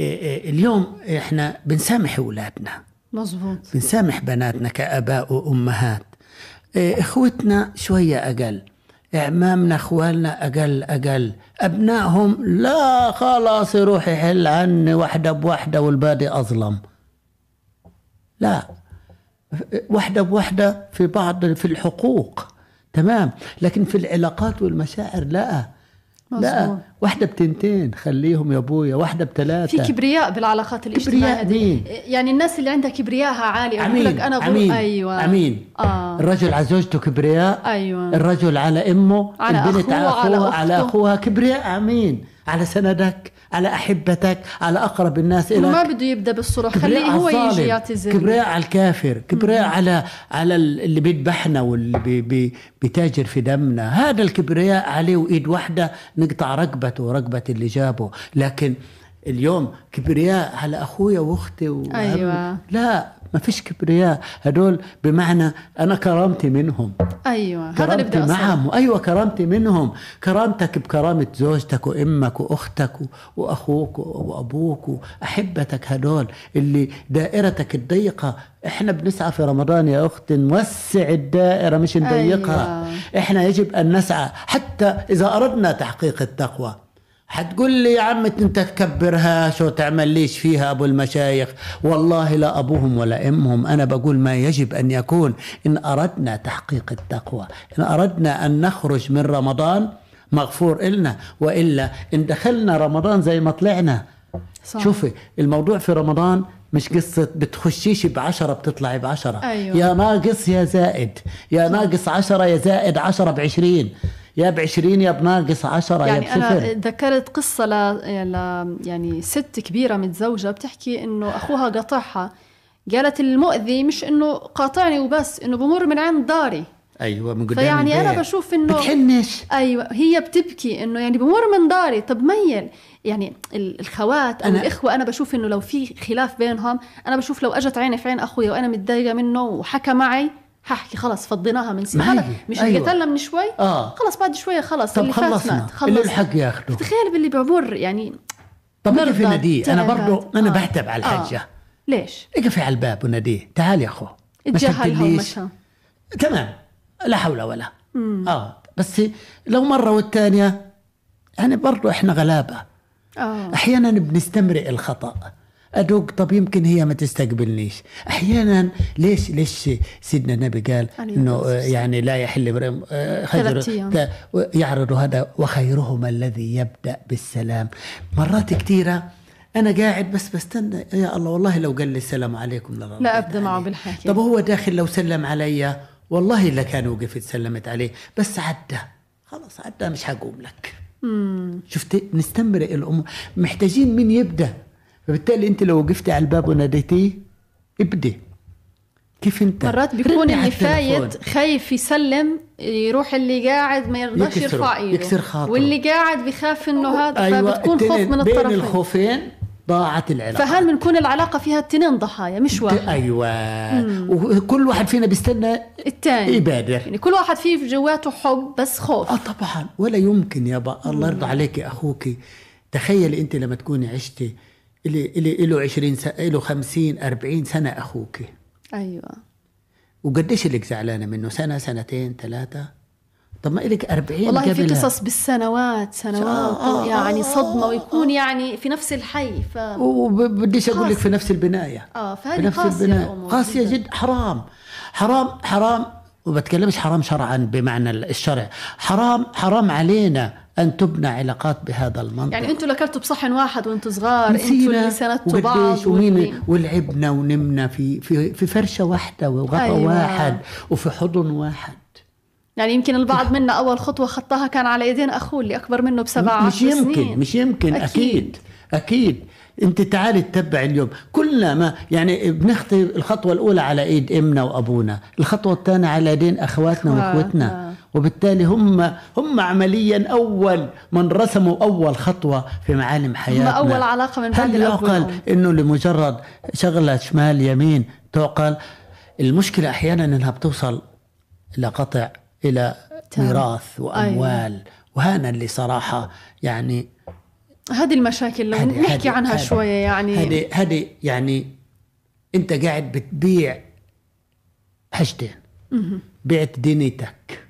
إيه إيه اليوم إحنا بنسامح أولادنا. مزبوط بنسامح بناتنا كأباء وأمهات. إيه، إخوتنا شوية أقل إعمامنا أخوالنا أقل أقل. أبنائهم لا خلاص يروح يحل عني واحدة بواحدة والباقي أظلم. لا واحدة بواحدة في بعض في الحقوق تمام. لكن في العلاقات والمشاعر لا. لا. واحدة بتنتين خليهم يا أبويا واحدة بثلاثة في كبرياء بالعلاقات الاجتماعية دي مين؟ يعني الناس اللي عندها كبريائها عالي عمين لك أنا. عمين أيوه عمين آه الرجل على زوجته كبرياء أيوه الرجل على أمه على البنت على أخوه، على اخوها على. أخوها كبرياء عمين على سندك على أحبتك على أقرب الناس اليك ما بده يبدأ بالصلح كبرياء خليه هو يجي يعتذر. كبرياء على الكافر كبرياء على على اللي بيذبحنا واللي بي بي بيتاجر في دمنا. هذا الكبرياء عليه وإيد واحدة نقطع رقبته ورقبة اللي جابه. لكن اليوم كبرياء على أخويا وأختي. أيوة. لا ما فيش كبرياء. هدول بمعنى أنا كرامتي منهم. أيوه هذا اللي كرامتي بدي أصل معهم. أيوه كرامتي منهم. كرامتك بكرامة زوجتك وأمك وأختك وأخوك وأبوك وأحبتك. هدول اللي دائرتك الضيقة. إحنا بنسعى في رمضان يا أخت نوسع الدائرة مش نضيقها. أيوة. إحنا يجب أن نسعى حتى إذا أردنا تحقيق التقوى. حتقول لي يا عم انت تكبرهاش وتعمل ليش فيها أبو المشايخ؟ والله لا أبوهم ولا أمهم. أنا بقول ما يجب أن يكون. إن أردنا تحقيق التقوى إن أردنا أن نخرج من رمضان مغفور إلنا وإلا إن دخلنا رمضان زي ما طلعنا. صح. شوفي الموضوع في رمضان مش قصة بتخشيش بعشرة بتطلعي بعشرة. أيوة. يا ناقص يا زائد. يا ناقص عشرة يا زائد عشرة بعشرين. يا بعشرين يا بناقص عشرة يعني يا بصفر. أنا ذكرت قصة ل... ل... يعني ست كبيرة متزوجة بتحكي إنه أخوها قاطعها قالت المؤذي مش إنه قاطعني وبس إنه بمر من عند داري. أيوه من قدام فيعني أنا. بشوف إنه بتحنش. أيوه هي بتبكي إنه يعني بمر من داري. طب ميل. يعني ال- الخوات أو أنا- الإخوة أنا بشوف إنه لو في خلاف بينهم أنا بشوف لو أجت عيني في عين أخويا وأنا متضايقة منه وحكى معي هحكي خلاص فضيناها من سنة. مش أيوة. أيوة. من شوي؟ آه. خلاص بعد شوية خلاص طب اللي خلصنا. مات اللي خلص الحق ياخده. تخيل باللي بعبر يعني طب مرضى، اقفي ناديه أنا. برضو أنا آه. بحتب على الحجة. آه. ليش؟ اقفي على الباب وناديه تعال يا أخو. اتجاهلها. ومشى تمام. لا حول ولا. آه. بس لو مرة والثانيه يعني برضو إحنا غلابة. آه. أحيانا بنستمرئ الخطأ. أدوق طب يمكن هي ما تستقبلنيش. أحيانا ليش ليش سيدنا النبي قال إنه. يعني لا يحل آه، خير يعرض هذا وخيرهما الذي يبدأ بالسلام. مرات كثيرة أنا قاعد بس بستنى يا الله والله لو قال لي السلام عليكم لا لا أبدأ معه بالحكي. طب هو داخل لو سلم علي والله إلا كان وقفت سلمت عليه بس عدى. خلاص عدى مش حقوم لك. مم. شفتي نستمرئ الأمور محتاجين مين يبدأ فبالتالي أنت لو وقفتي على الباب وناديتيه ابدي كيف أنت مرات بيكون اللي. فايت خايف يسلم يروح اللي قاعد ما يرضاش يرفع إيده يكسر خاطره. واللي قاعد بيخاف إنه هذا أيوه فبتكون خوف من بين الطرفين الخوفين ضاعت العلاقة. فهل بنكون العلاقة فيها اثنين ضحايا مش واحد؟ أيوه. وكل واحد فينا بيستنى الثاني يبادر يعني كل واحد فيه في جواته حب بس خوف. آه طبعا. ولا يمكن يابا الله يرضى عليك يا أخوك تخيلي أنت لما تكوني عشتي اللي اللي له 20 سنه له 50 40 سنة أخوك أيوه. وقديش اللي زعلانة منه؟ سنة سنتين ثلاثة؟ طب ما إلك 40 والله في قبلها. قصص بالسنوات سنوات آه، آه، يعني آه، صدمة آه، ويكون يعني في نفس الحي ف وبديش أقول لك. في نفس البناية آه في فهذه نفس قاسية البناية قاسية جداً. حرام حرام حرام وبتكلمش حرام شرعا بمعنى الشرع حرام حرام علينا أن تبنى علاقات بهذا المنطق يعني أنتوا لكلتوا بصحن واحد وانتوا صغار أنتوا اللي سندتوا بعض ومين ولعبنا ونمنا في في في فرشة واحدة وغطا. أيوة. واحد وفي حضن واحد يعني يمكن البعض منا أول خطوة خطاها كان على ايدين أخوه اللي أكبر منه بسبع مش عشر يمكن سنين مش يمكن أكيد. أكيد أكيد أنت تعالي تتبع اليوم كلنا ما يعني بنخطي الخطوة الأولى على إيد إمنا وأبونا الخطوة الثانية على ايدين أخواتنا. وأخوتنا وبالتالي هم هم عمليا أول من رسموا أول خطوة في معالم حياتنا أول علاقة من بعد هل يعقل. إنه لمجرد شغلة شمال يمين تعقل المشكلة أحيانا إنها بتوصل إلى قطع إلى. ميراث وأموال. وهذا اللي صراحة يعني هذه المشاكل لو هذه- نحكي هذه- عنها هذه- شوية يعني. هذه هذه يعني أنت قاعد بتبيع حاجتين. بعت دنيتك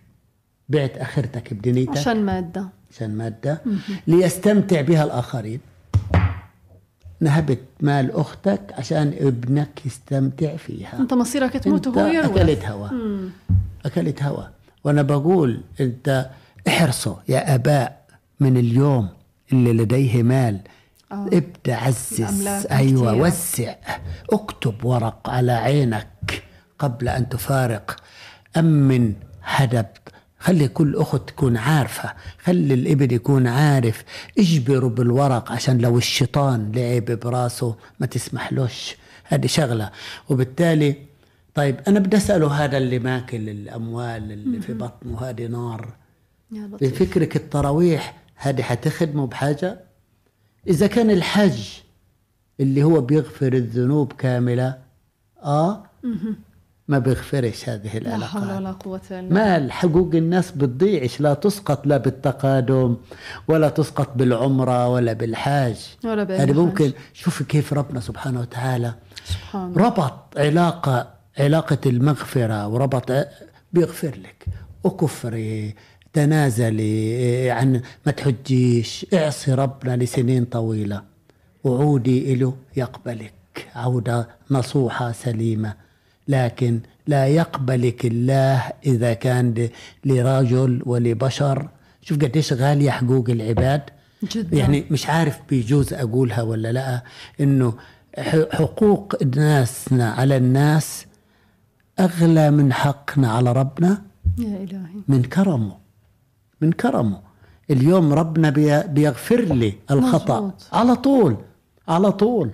بعت آخرتك بدنيتك عشان, مادة. عشان مادة. ليستمتع بها الآخرين. نهبت مال أختك عشان ابنك يستمتع فيها. أنت مصيرك تموت وهو يروح. أكلت هوا. أكلت هوا. وأنا بقول انت احرصوا يا اباء من اليوم اللي لديه مال. آه. ابدأ عزز. أيوه كتيرة. وسع. اكتب ورق على عينك قبل أن تفارق. أمن هدب. خلي كل أخت تكون عارفة. خلي الإبن يكون عارف. اجبره بالورق عشان لو الشيطان لعب براسه ما تسمحلوش. هذه شغلة. وبالتالي طيب أنا بدي أسأله هذا اللي ماكل الأموال اللي في بطنه هذه نار. يا بفكرك التراويح هذه حتخدمه بحاجة؟ إذا كان الحج اللي هو بيغفر الذنوب كاملة آه؟ ما بيغفرش هذه لا حول العلاقات. ولا إلا بالله. مال حقوق الناس بتضيعش لا تسقط لا بالتقادم ولا تسقط بالعمرة ولا بالحاج. ولا هذه. ممكن. شوف كيف ربنا سبحانه وتعالى سبحان الله. ربط علاقة علاقة المغفرة وربط ع- بيغفر لك. وكفري تنازلي عن ما تحجيش. اعصي ربنا لسنين طويلة وعودي إله يقبلك. عودة نصوحة سليمة. لكن لا يقبلك الله إذا كان لرجل ولبشر. شوف قديش غالية حقوق العباد. جدا. يعني مش عارف بيجوز أقولها ولا لا إنه ح- حقوق ناسنا على الناس اغلى من حقنا على ربنا؟ يا إلهي. من كرمه من كرمه. اليوم ربنا بي- بيغفر لي الخطأ. مظبوط. على طول على طول.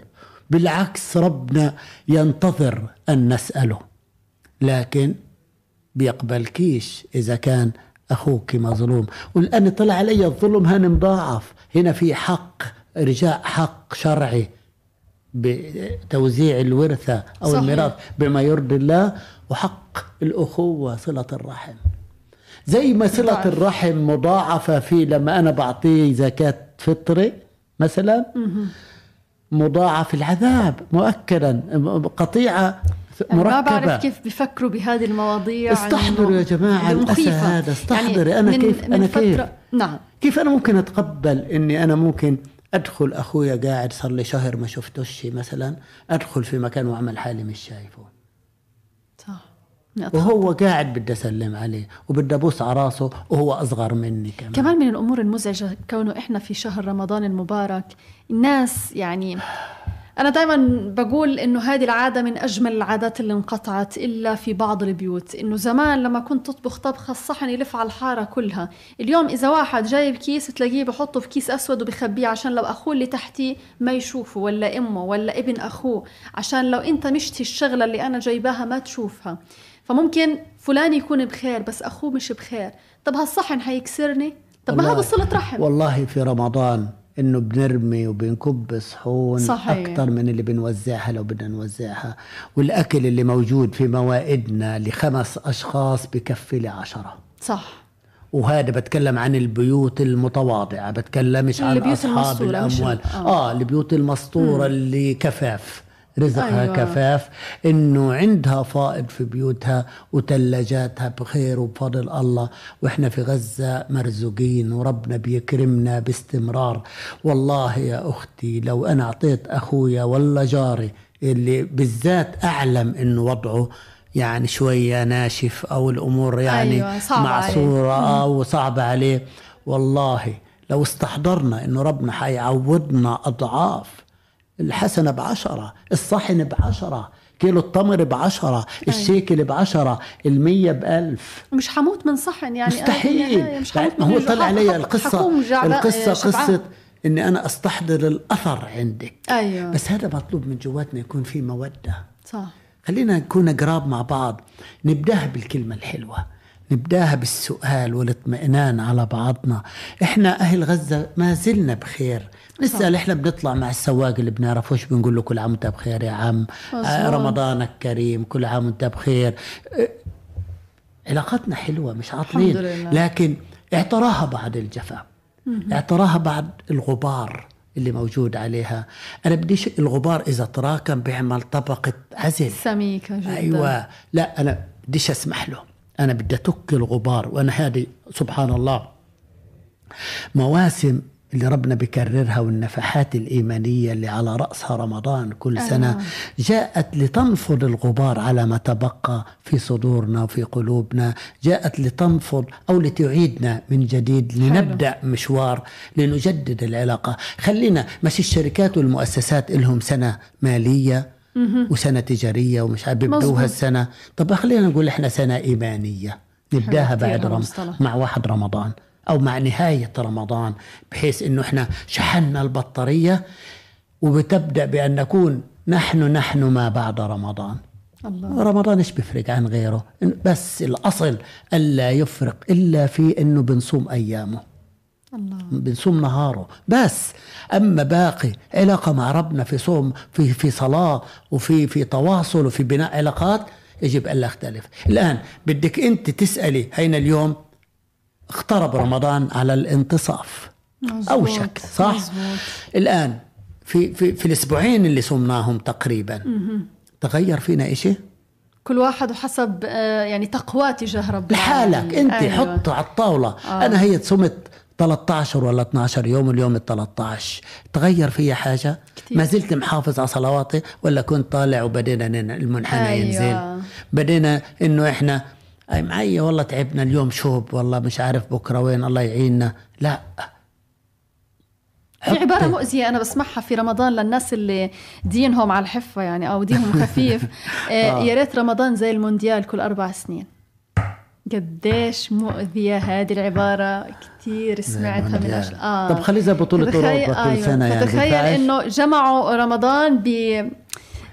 بالعكس ربنا ينتظر أن نسأله. لكن بيقبلكيش إذا كان أخوك مظلوم. والآن طلع علي الظلم هان مضاعف. هنا في حق رجاء حق شرعي. بتوزيع الورثة أو. الميراث بما يرضي الله. وحق الأخوة صلة الرحم زي ما صلة. الرحم مضاعفة في لما أنا بعطيه زكاة فطري مثلا مضاعف العذاب مؤكدا قطيعة يعني ما بعرف مركبة كيف بيفكروا بهذه المواضيع استحضروا يا جماعة إنه الأسى مخيفة. هذا استحضري أنا من كيف من أنا فترة كيف نعم كيف أنا ممكن أتقبل إني أنا ممكن أدخل أخويا قاعد صار لي شهر ما شفتوش مثلا أدخل في مكان وأعمل حالي مش شايفه. وهو قاعد بدي أسلم عليه وبدي أبوس على راسه وهو أصغر مني كمان. كمان من الأمور المزعجة كونه إحنا في شهر رمضان المبارك الناس يعني أنا دائما بقول إنه هذه العادة من أجمل العادات اللي انقطعت إلا في بعض البيوت إنه زمان لما كنت تطبخ طبخة الصحن يلف على الحارة كلها اليوم إذا واحد جايب كيس تلاقيه بحطه في كيس أسود وبخبيه عشان لو أخوه اللي تحتيه ما يشوفه ولا أمه ولا ابن أخوه عشان لو أنت مشتي الشغلة اللي أنا جايباها ما تشوفها. فممكن فلان يكون بخير بس أخوه مش بخير. طب هالصحن حيكسرني؟ طب ما هذا صلة رحم. والله في رمضان إنه بنرمي وبنكب صحون صحيح. أكثر من اللي بنوزعها لو بدنا نوزعها. والأكل اللي موجود في موائدنا لخمس أشخاص بكفي لعشرة. صح. وهذا بتكلم عن البيوت المتواضعة بتكلمش عن أصحاب الأموال. ال- آه. آه البيوت المسطورة اللي كفاف. رزقها أيوة. كفاف إنه عندها فائض في بيوتها وثلاجاتها بخير وبفضل الله وإحنا في غزة مرزوقين وربنا بيكرمنا باستمرار والله يا أختي لو أنا أعطيت أخويا ولا جاري اللي بالذات أعلم إنه وضعه يعني شوية ناشف أو الأمور يعني أيوة، صعبة عليه. معصورة أو صعبة عليه والله لو استحضرنا إنه ربنا حيعوضنا أضعاف الحسنة بعشرة الصحن بعشرة كيلو التمر بعشرة الشيكل بعشرة المية بألف. مش حموت من صحن يعني؟ مستحيل. النهاية مش بعد حموت ما هو. طلع علي حق- القصة. جعبة- القصة. قصة إني أنا أستحضر الأثر عندك. أيوة. بس هذا مطلوب من جواتنا يكون في مودة. صح. خلينا نكون قراب مع بعض نبدأها بالكلمة الحلوة. نبداها بالسؤال والاطمئنان على بعضنا. إحنا أهل غزة ما زلنا بخير. نسأل إحنا بنطلع مع السواق اللي بنعرفوش بنقول له؟ كل عام وأنت بخير يا عم. آه، رمضانك كريم. كل عام وأنت بخير. آه، علاقاتنا حلوة مش عاطلين. لكن اعتراها بعد الجفاء. اعتراها بعد الغبار اللي موجود عليها. أنا بديش الغبار إذا تراكم بيعمل طبقة عزل. سميكة جدا. أيوه. لا أنا بديش أسمح له. أنا بدي أتك الغبار وأنا هذه سبحان الله. مواسم اللي ربنا بيكررها والنفحات الإيمانية اللي على رأسها رمضان كل أيوة. سنة جاءت لتنفض الغبار على ما تبقى في صدورنا وفي قلوبنا جاءت لتنفض أو لتعيدنا من جديد لنبدأ مشوار لنجدد العلاقة. خلينا مش الشركات والمؤسسات لهم سنة مالية وسنة تجارية ومش عارف بيبدوها. السنة. طب خلينا نقول إحنا سنة إيمانية. نبدأها بعد رمضان هالمصطلح. مع واحد رمضان أو مع نهاية رمضان بحيث إنه إحنا شحنا البطارية وبتبدأ بأن نكون نحن نحن ما بعد رمضان. الله. رمضان إيش بيفرق عن غيره؟ بس الأصل ألا يفرق إلا في إنه بنصوم أيامه. الله بنصوم نهاره بس أما باقي علاقه مع ربنا في صوم في في صلاة وفي في تواصل وفي بناء علاقات يجب الا أختلف الآن بدك أنت تسألي هين اليوم اقترب رمضان على الانتصاف مزبوط. اوشك صح مزبوط. الآن في في في الأسبوعين اللي صمناهم تقريبا تغير فينا إشي كل واحد وحسب آه، يعني تقواه تجاه رب لحالك. أنت أيوة. حط على الطاولة آه. أنا هي صمت 13 ولا 12 يوم اليوم ال 13 تغير فيها حاجة؟ كتير. ما زلت محافظ على صلواتي ولا كنت طالع وبدينا المنحنى أيوة. ينزل؟ بدينا إنه إحنا اي معي والله تعبنا اليوم شوب والله مش عارف بكرة وين الله يعيننا. لا. في عبارة مؤذية أنا بسمعها في رمضان للناس اللي دينهم على الحفة يعني أو دينهم خفيف. آه، يا ريت رمضان زي المونديال كل أربع سنين. قديش مؤذية هذه العبارة؟ كثير سمعتها من أش... آه. طب خلي زي بطولة أوروبا كل أيوة. سنة يعني تخيل إنه جمعوا رمضان ب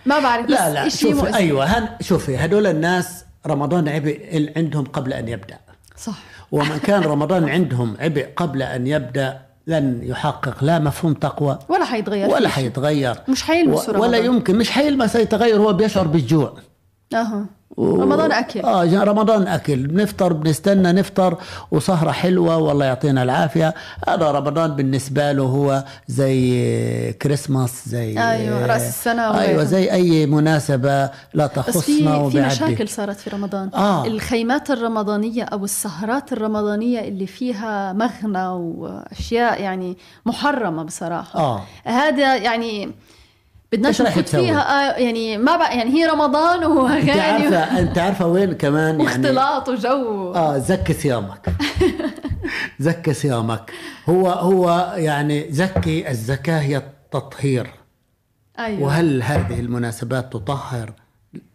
ما بعرف لا لا شوفي مؤذي. أيوة هن شوفي هدول الناس رمضان عبء عندهم قبل أن يبدأ. صح. ومن كان رمضان عندهم عبء قبل أن يبدأ لن يحقق لا مفهوم تقوى ولا حيتغير ولا حيتغير. مش حيلمس ولا يمكن مش حيلمس يتغير هو بيشعر بالجوع. أها رمضان أكل. آه رمضان أكل. بنفطر بنستنى نفطر وسهره حلوة والله يعطينا العافية. هذا رمضان بالنسبة له هو زي كريسماس زي أيوه رأس السنة أيوه زي أي مناسبة لا تخصنا بس في, في مشاكل صارت في رمضان. آه. الخيمات الرمضانية أو السهرات الرمضانية اللي فيها مغنى وأشياء يعني محرمة بصراحة. آه. هذا يعني بدناش نفوت فيها آه يعني ما بقى يعني هي رمضان واغاني انت عارفه أنت عارفة وين كمان يعني واختلاط وجو. آه زكي صيامك زكي صيامك هو هو يعني زكي الزكاة هي التطهير. أيوة. وهل هذه المناسبات تطهر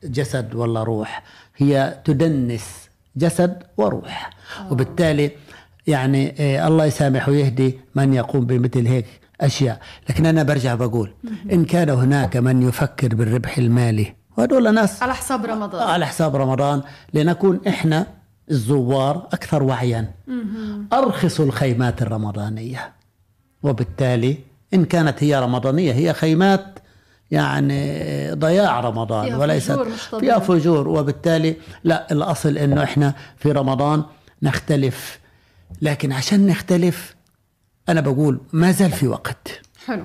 جسد ولا روح؟ هي تدنس جسد وروح. أوه. وبالتالي يعني إيه الله يسامح ويهدي من يقوم بمثل هيك أشياء. لكن أنا برجع بقول إن كان هناك من يفكر بالربح المالي وهدول ناس على حساب رمضان. على حساب رمضان لنكون إحنا الزوار أكثر وعيا. أرخص الخيمات الرمضانية. وبالتالي إن كانت هي رمضانية هي خيمات يعني ضياع رمضان فيها وليست فجور مش فيها فجور. وبالتالي لا الأصل إنه إحنا في رمضان نختلف. لكن عشان نختلف أنا بقول ما زال في وقت. حلو.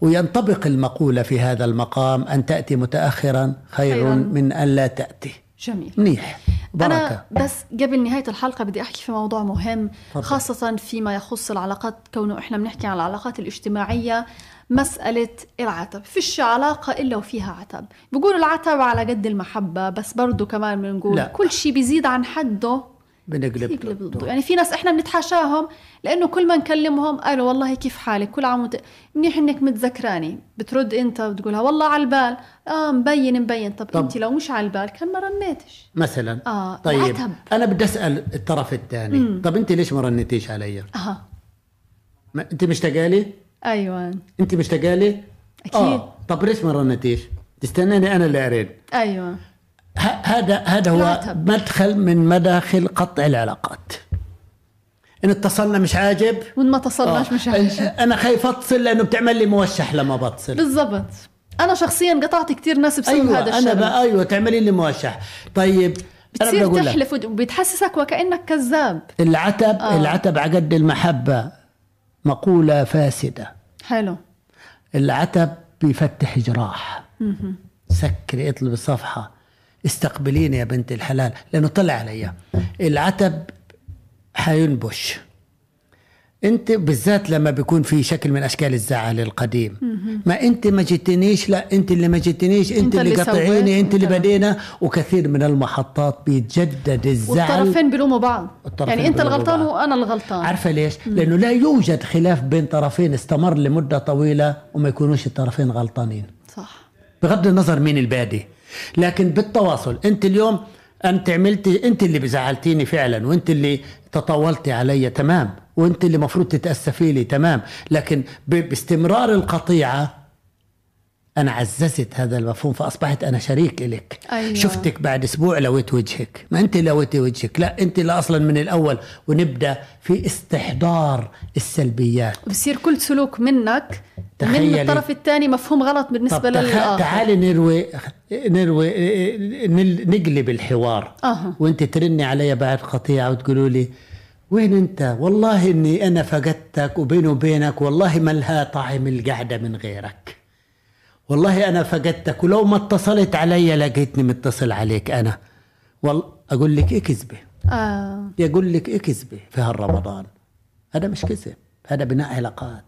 وينطبق المقولة في هذا المقام أن تأتي متأخرا خير خيراً. من أن لا تأتي. جميل. منيح. بركة. أنا بس قبل نهاية الحلقة بدي أحكي في موضوع مهم فضل. خاصة فيما يخص العلاقات كونه إحنا بنحكي عن العلاقات الاجتماعية مسألة العتب. فيش علاقة إلا وفيها عتب. بيقولوا العتب على قد المحبة بس برضو كمان بنقول كل شيء بيزيد عن حده بنقلب ضده يعني في ناس إحنا بنتحاشاهم لأنه كل ما نكلمهم قالوا والله كيف حالك؟ كل عام وت... منيح إنك متذكراني. بترد أنت وتقولها والله على البال. آه مبين مبين. طب, طب أنت لو مش على البال كان ما رنيتش؟ مثلا. آه طيب العتب. أنا بدي أسأل الطرف الثاني. طب أنت ليش ما رنيتيش علي؟ أها. ما أنت مشتاقه لي أيوه. أنت مشتاقه لي أكيد. آه. طب ليش ما رنيتيش؟ تستناني أنا اللي ارن أيوه. هذا هذا هو. مدخل من مداخل قطع العلاقات. إن اتصلنا مش عاجب؟ وإن ما اتصلناش مش عاجب. أنا خايف أتصل لأنه بتعمل لي موشح لما بتصل. بالضبط. أنا شخصيا قطعت كثير ناس بسبب أيوة هذا الشيء أنا بقى أيوه تعملي لي موشح. طيب بتصير تحلف وبتحسسك وكأنك كذاب. العتب آه. العتب على قد المحبة مقولة فاسدة. حلو. العتب بيفتح جراح. سكري اطلب الصفحة. استقبليني يا بنت الحلال لأنه طلع علي. العتب حينبش أنت بالذات لما بيكون في شكل من أشكال الزعل القديم. ما أنت ما جيتنيش لا أنت اللي ما جيتنيش أنت, أنت اللي قطعيني أنت اللي بدينا. وكثير من المحطات بيتجدد الزعل. والطرفين بيلوموا بعض. يعني أنت الغلطان وأنا الغلطان. عارفة ليش؟ مم. لأنه لا يوجد خلاف بين طرفين استمر لمدة طويلة وما يكونوش الطرفين غلطانين. صح. بغض النظر مين البادي. لكن بالتواصل انت اليوم انت عملتي انت اللي بزعلتيني فعلا وانت اللي تطاولتي علي تمام. وانت اللي مفروض تتأسفي لي تمام. لكن باستمرار القطيعة أنا عززت هذا المفهوم فأصبحت أنا شريك لك أيوة. شفتك بعد أسبوع لويت وجهك. ما أنت لويتي وجهك. لا أنت اللي أصلا من الأول. ونبدأ في استحضار السلبيات. بصير كل سلوك منك من الطرف الثاني مفهوم غلط بالنسبة للآخر. تعالي نروي نروي نقلب الحوار. أه. وأنت ترني علي بعد قطيعه وتقولوا لي وين أنت؟ والله إني أنا فقدتك وبيني وبينك والله ما لها طعم القعدة من غيرك. والله أنا فقدتك ولو ما اتصلت علي لقيتني متصل عليك أنا. والله أقول لك إيه كذبة؟ آه. يقول لك إيه كذبة في هالرمضان؟ هذا مش كذب هذا بناء علاقات.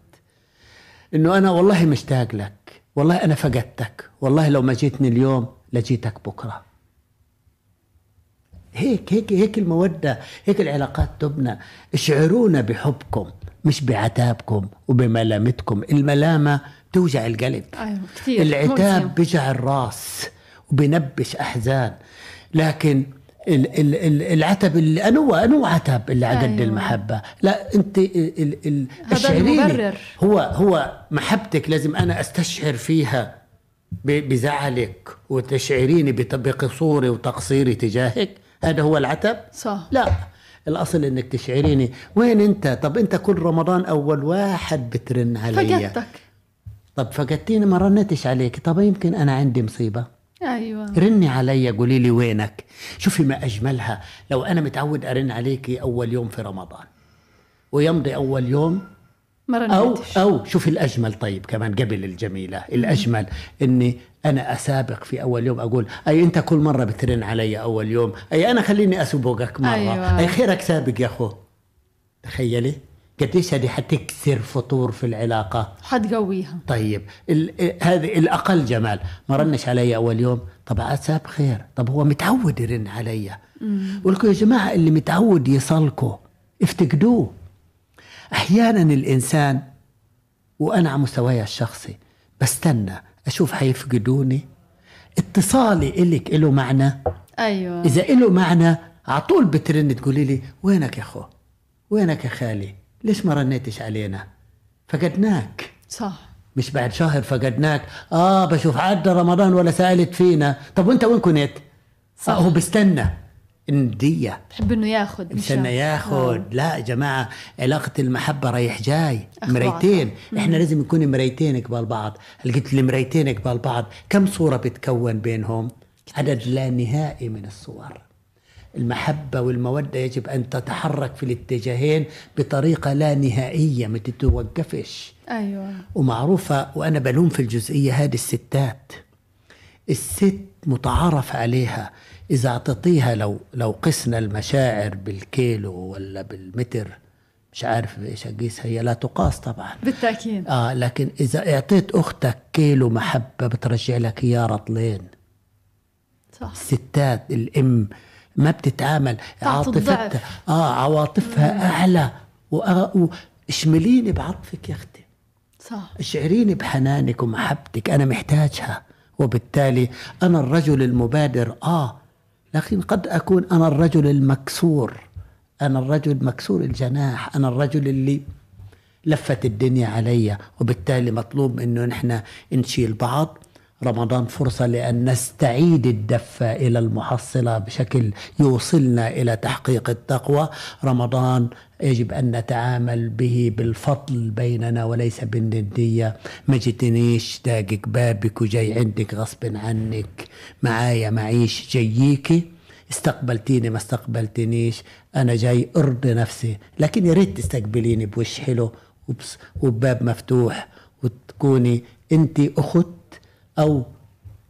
إنه أنا والله مشتاق لك والله أنا فقدتك والله لو ما جيتني اليوم لجيتك بكرة. هيك هيك هيك المودة هيك العلاقات تبنى. اشعرونا بحبكم مش بعتابكم وبملامتكم. الملامة توجع القلب. أيوة العتاب بجع الراس وبنبش أحزان. لكن ال- ال- ال- العتب اللي انو انو عتب اللي على قد أيوة. المحبة. لا أنت ال- ال-. المبرر. هو هو محبتك لازم أنا أستشعر فيها بزعلك وتشعريني بقصوري وتقصيري تجاهك. هذا هو العتب؟ صح. لا. الأصل إنك تشعريني. وين أنت؟ طب أنت كل رمضان أول واحد بترن علي. فقدتك. طب فقدتيني ما رنتش عليك. طب يمكن أنا عندي مصيبة. أيوه. رني علي قولي لي وينك؟ شوفي ما أجملها. لو أنا متعود أرن عليكي أول يوم في رمضان. ويمضي أول يوم ما أو أو شوفي الأجمل طيب كمان قبل الجميلة. الأجمل إني أنا أسابق في أول يوم أقول أي أنت كل مرة بترن علي أول يوم أي أنا خليني أسبقك مرة. أيوة. أي خيرك سابق يا أخو. تخيلي؟ قديش هذه حتكسر فطور في العلاقة؟ حتقويها. طيب هذه الأقل جمال. ما رنش علي أول يوم طب عسى بخير طب هو متعود يرن علي. ولكم يا جماعة اللي متعود يصلكوا افتقدوه. أحيانا الإنسان وأنا على مستواي الشخصي بستنى أشوف حيفقدوني. اتصالي إلك له معنى. أيوه. إذا له معنى على طول بترن تقولي لي وينك يا أخو؟ وينك يا خالي؟ ليش ما رنيتش علينا؟ فقدناك. صح. مش بعد شهر فقدناك. آه بشوف عدى رمضان ولا سألت فينا. طب وأنت وين كنت؟ صح. آه هو بستنى. الندية بحب إنه ياخذ مشان- بستنى ياخد. لا يا جماعة علاقة المحبة رايح جاي. مرايتين إحنا لازم نكون مرايتين قبال بعض. لقيت المرايتين قبال بعض. كم صورة بتكون بينهم؟ عدد لا نهائي من الصور. المحبة والمودة يجب أن تتحرك في الاتجاهين بطريقة لا نهائية ما تتوقفش. أيوه. ومعروفة وأنا بلوم في الجزئية هذه الستات. الست متعارف عليها. إذا أعطيتيها لو لو قسنا المشاعر بالكيلو ولا بالمتر مش عارف إيش أقيسها هي لا تقاس طبعا. بالتأكيد. آه لكن إذا أعطيت أختك كيلو محبة بترجع لك اياه رطلين. صح. الستات الأم ما بتتعامل عاطفتها. آه عواطفها أعلى. واشمليني بعطفك يا أختي. صح. اشعريني بحنانك ومحبتك. أنا محتاجها. وبالتالي أنا الرجل المبادر. آه لكن قد أكون أنا الرجل المكسور. أنا الرجل مكسور الجناح. أنا الرجل اللي لفت الدنيا علي. وبالتالي مطلوب انه نحن نشيل بعض. رمضان فرصة لأن نستعيد الدفة إلى المحصلة بشكل يوصلنا إلى تحقيق التقوى. رمضان يجب أن نتعامل به بالفضل بيننا وليس بالندية. ما جيتنيش داقق بابك وجاي عندك غصب عنك. معايا معيش جيكي استقبلتيني ما استقبلتنيش. أنا جاي أرضي نفسي. لكن يا ريت تستقبليني بوش حلو وبباب مفتوح وتكوني انت أخت أو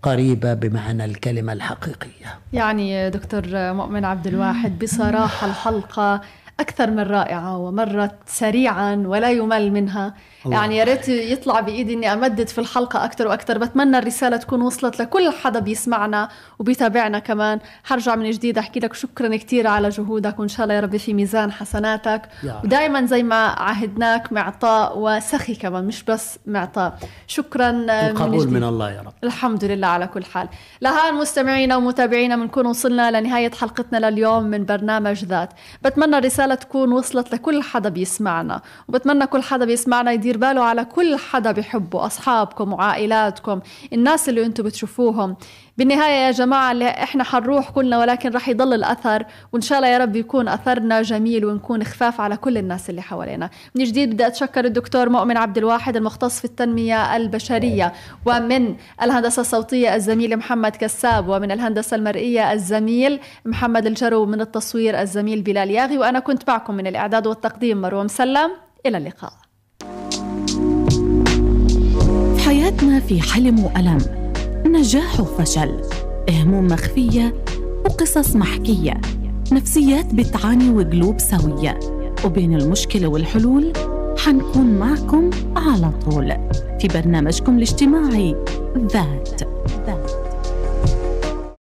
قريبة بمعنى الكلمة الحقيقية. يعني دكتور مؤمن عبد الواحد بصراحة الحلقة أكثر من رائعة ومرت سريعا ولا يمل منها. الله. يعني يا ريت يطلع بإيدي إني أمدد في الحلقة أكثر وأكثر. بتمنى الرسالة تكون وصلت لكل حدا بيسمعنا وبيتابعنا كمان. حرجع من جديد. أحكي لك شكرا كثير على جهودك وإن شاء الله يا ربي في ميزان حسناتك. ودائما زي ما عهدناك معطاء وسخي كمان مش بس معطاء. شكرا من القبول جديد. من الله يا رب. الحمد لله على كل حال. لهان مستمعينا ومتابعينا بنكون وصلنا لنهاية حلقتنا لليوم من برنامج ذات. بتمنى الرسالة تكون وصلت لكل حدا بيسمعنا. وبتمنى كل حدا بيسمعنا يدير باله على كل حدا بيحبه أصحابكم وعائلاتكم الناس اللي أنتم بتشوفوهم. بالنهاية يا جماعة اللي إحنا حنروح كلنا ولكن رح يضل الأثر وإن شاء الله يا رب يكون أثرنا جميل ونكون خفاف على كل الناس اللي حوالينا. من جديد بدي أتشكر الدكتور مؤمن عبد الواحد المختص في التنمية البشرية ومن الهندسة الصوتية الزميل محمد كساب ومن الهندسة المرئية الزميل محمد الجرو من التصوير الزميل بلال ياغي. وأنا كنت معكم من الإعداد والتقديم مروة مسلم إلى اللقاء. حياتنا في حلم وألم. نجاح وفشل هموم مخفية وقصص محكية نفسيات بتعاني وقلوب سوية. وبين المشكلة والحلول حنكون معكم على طول في برنامجكم الاجتماعي ذات.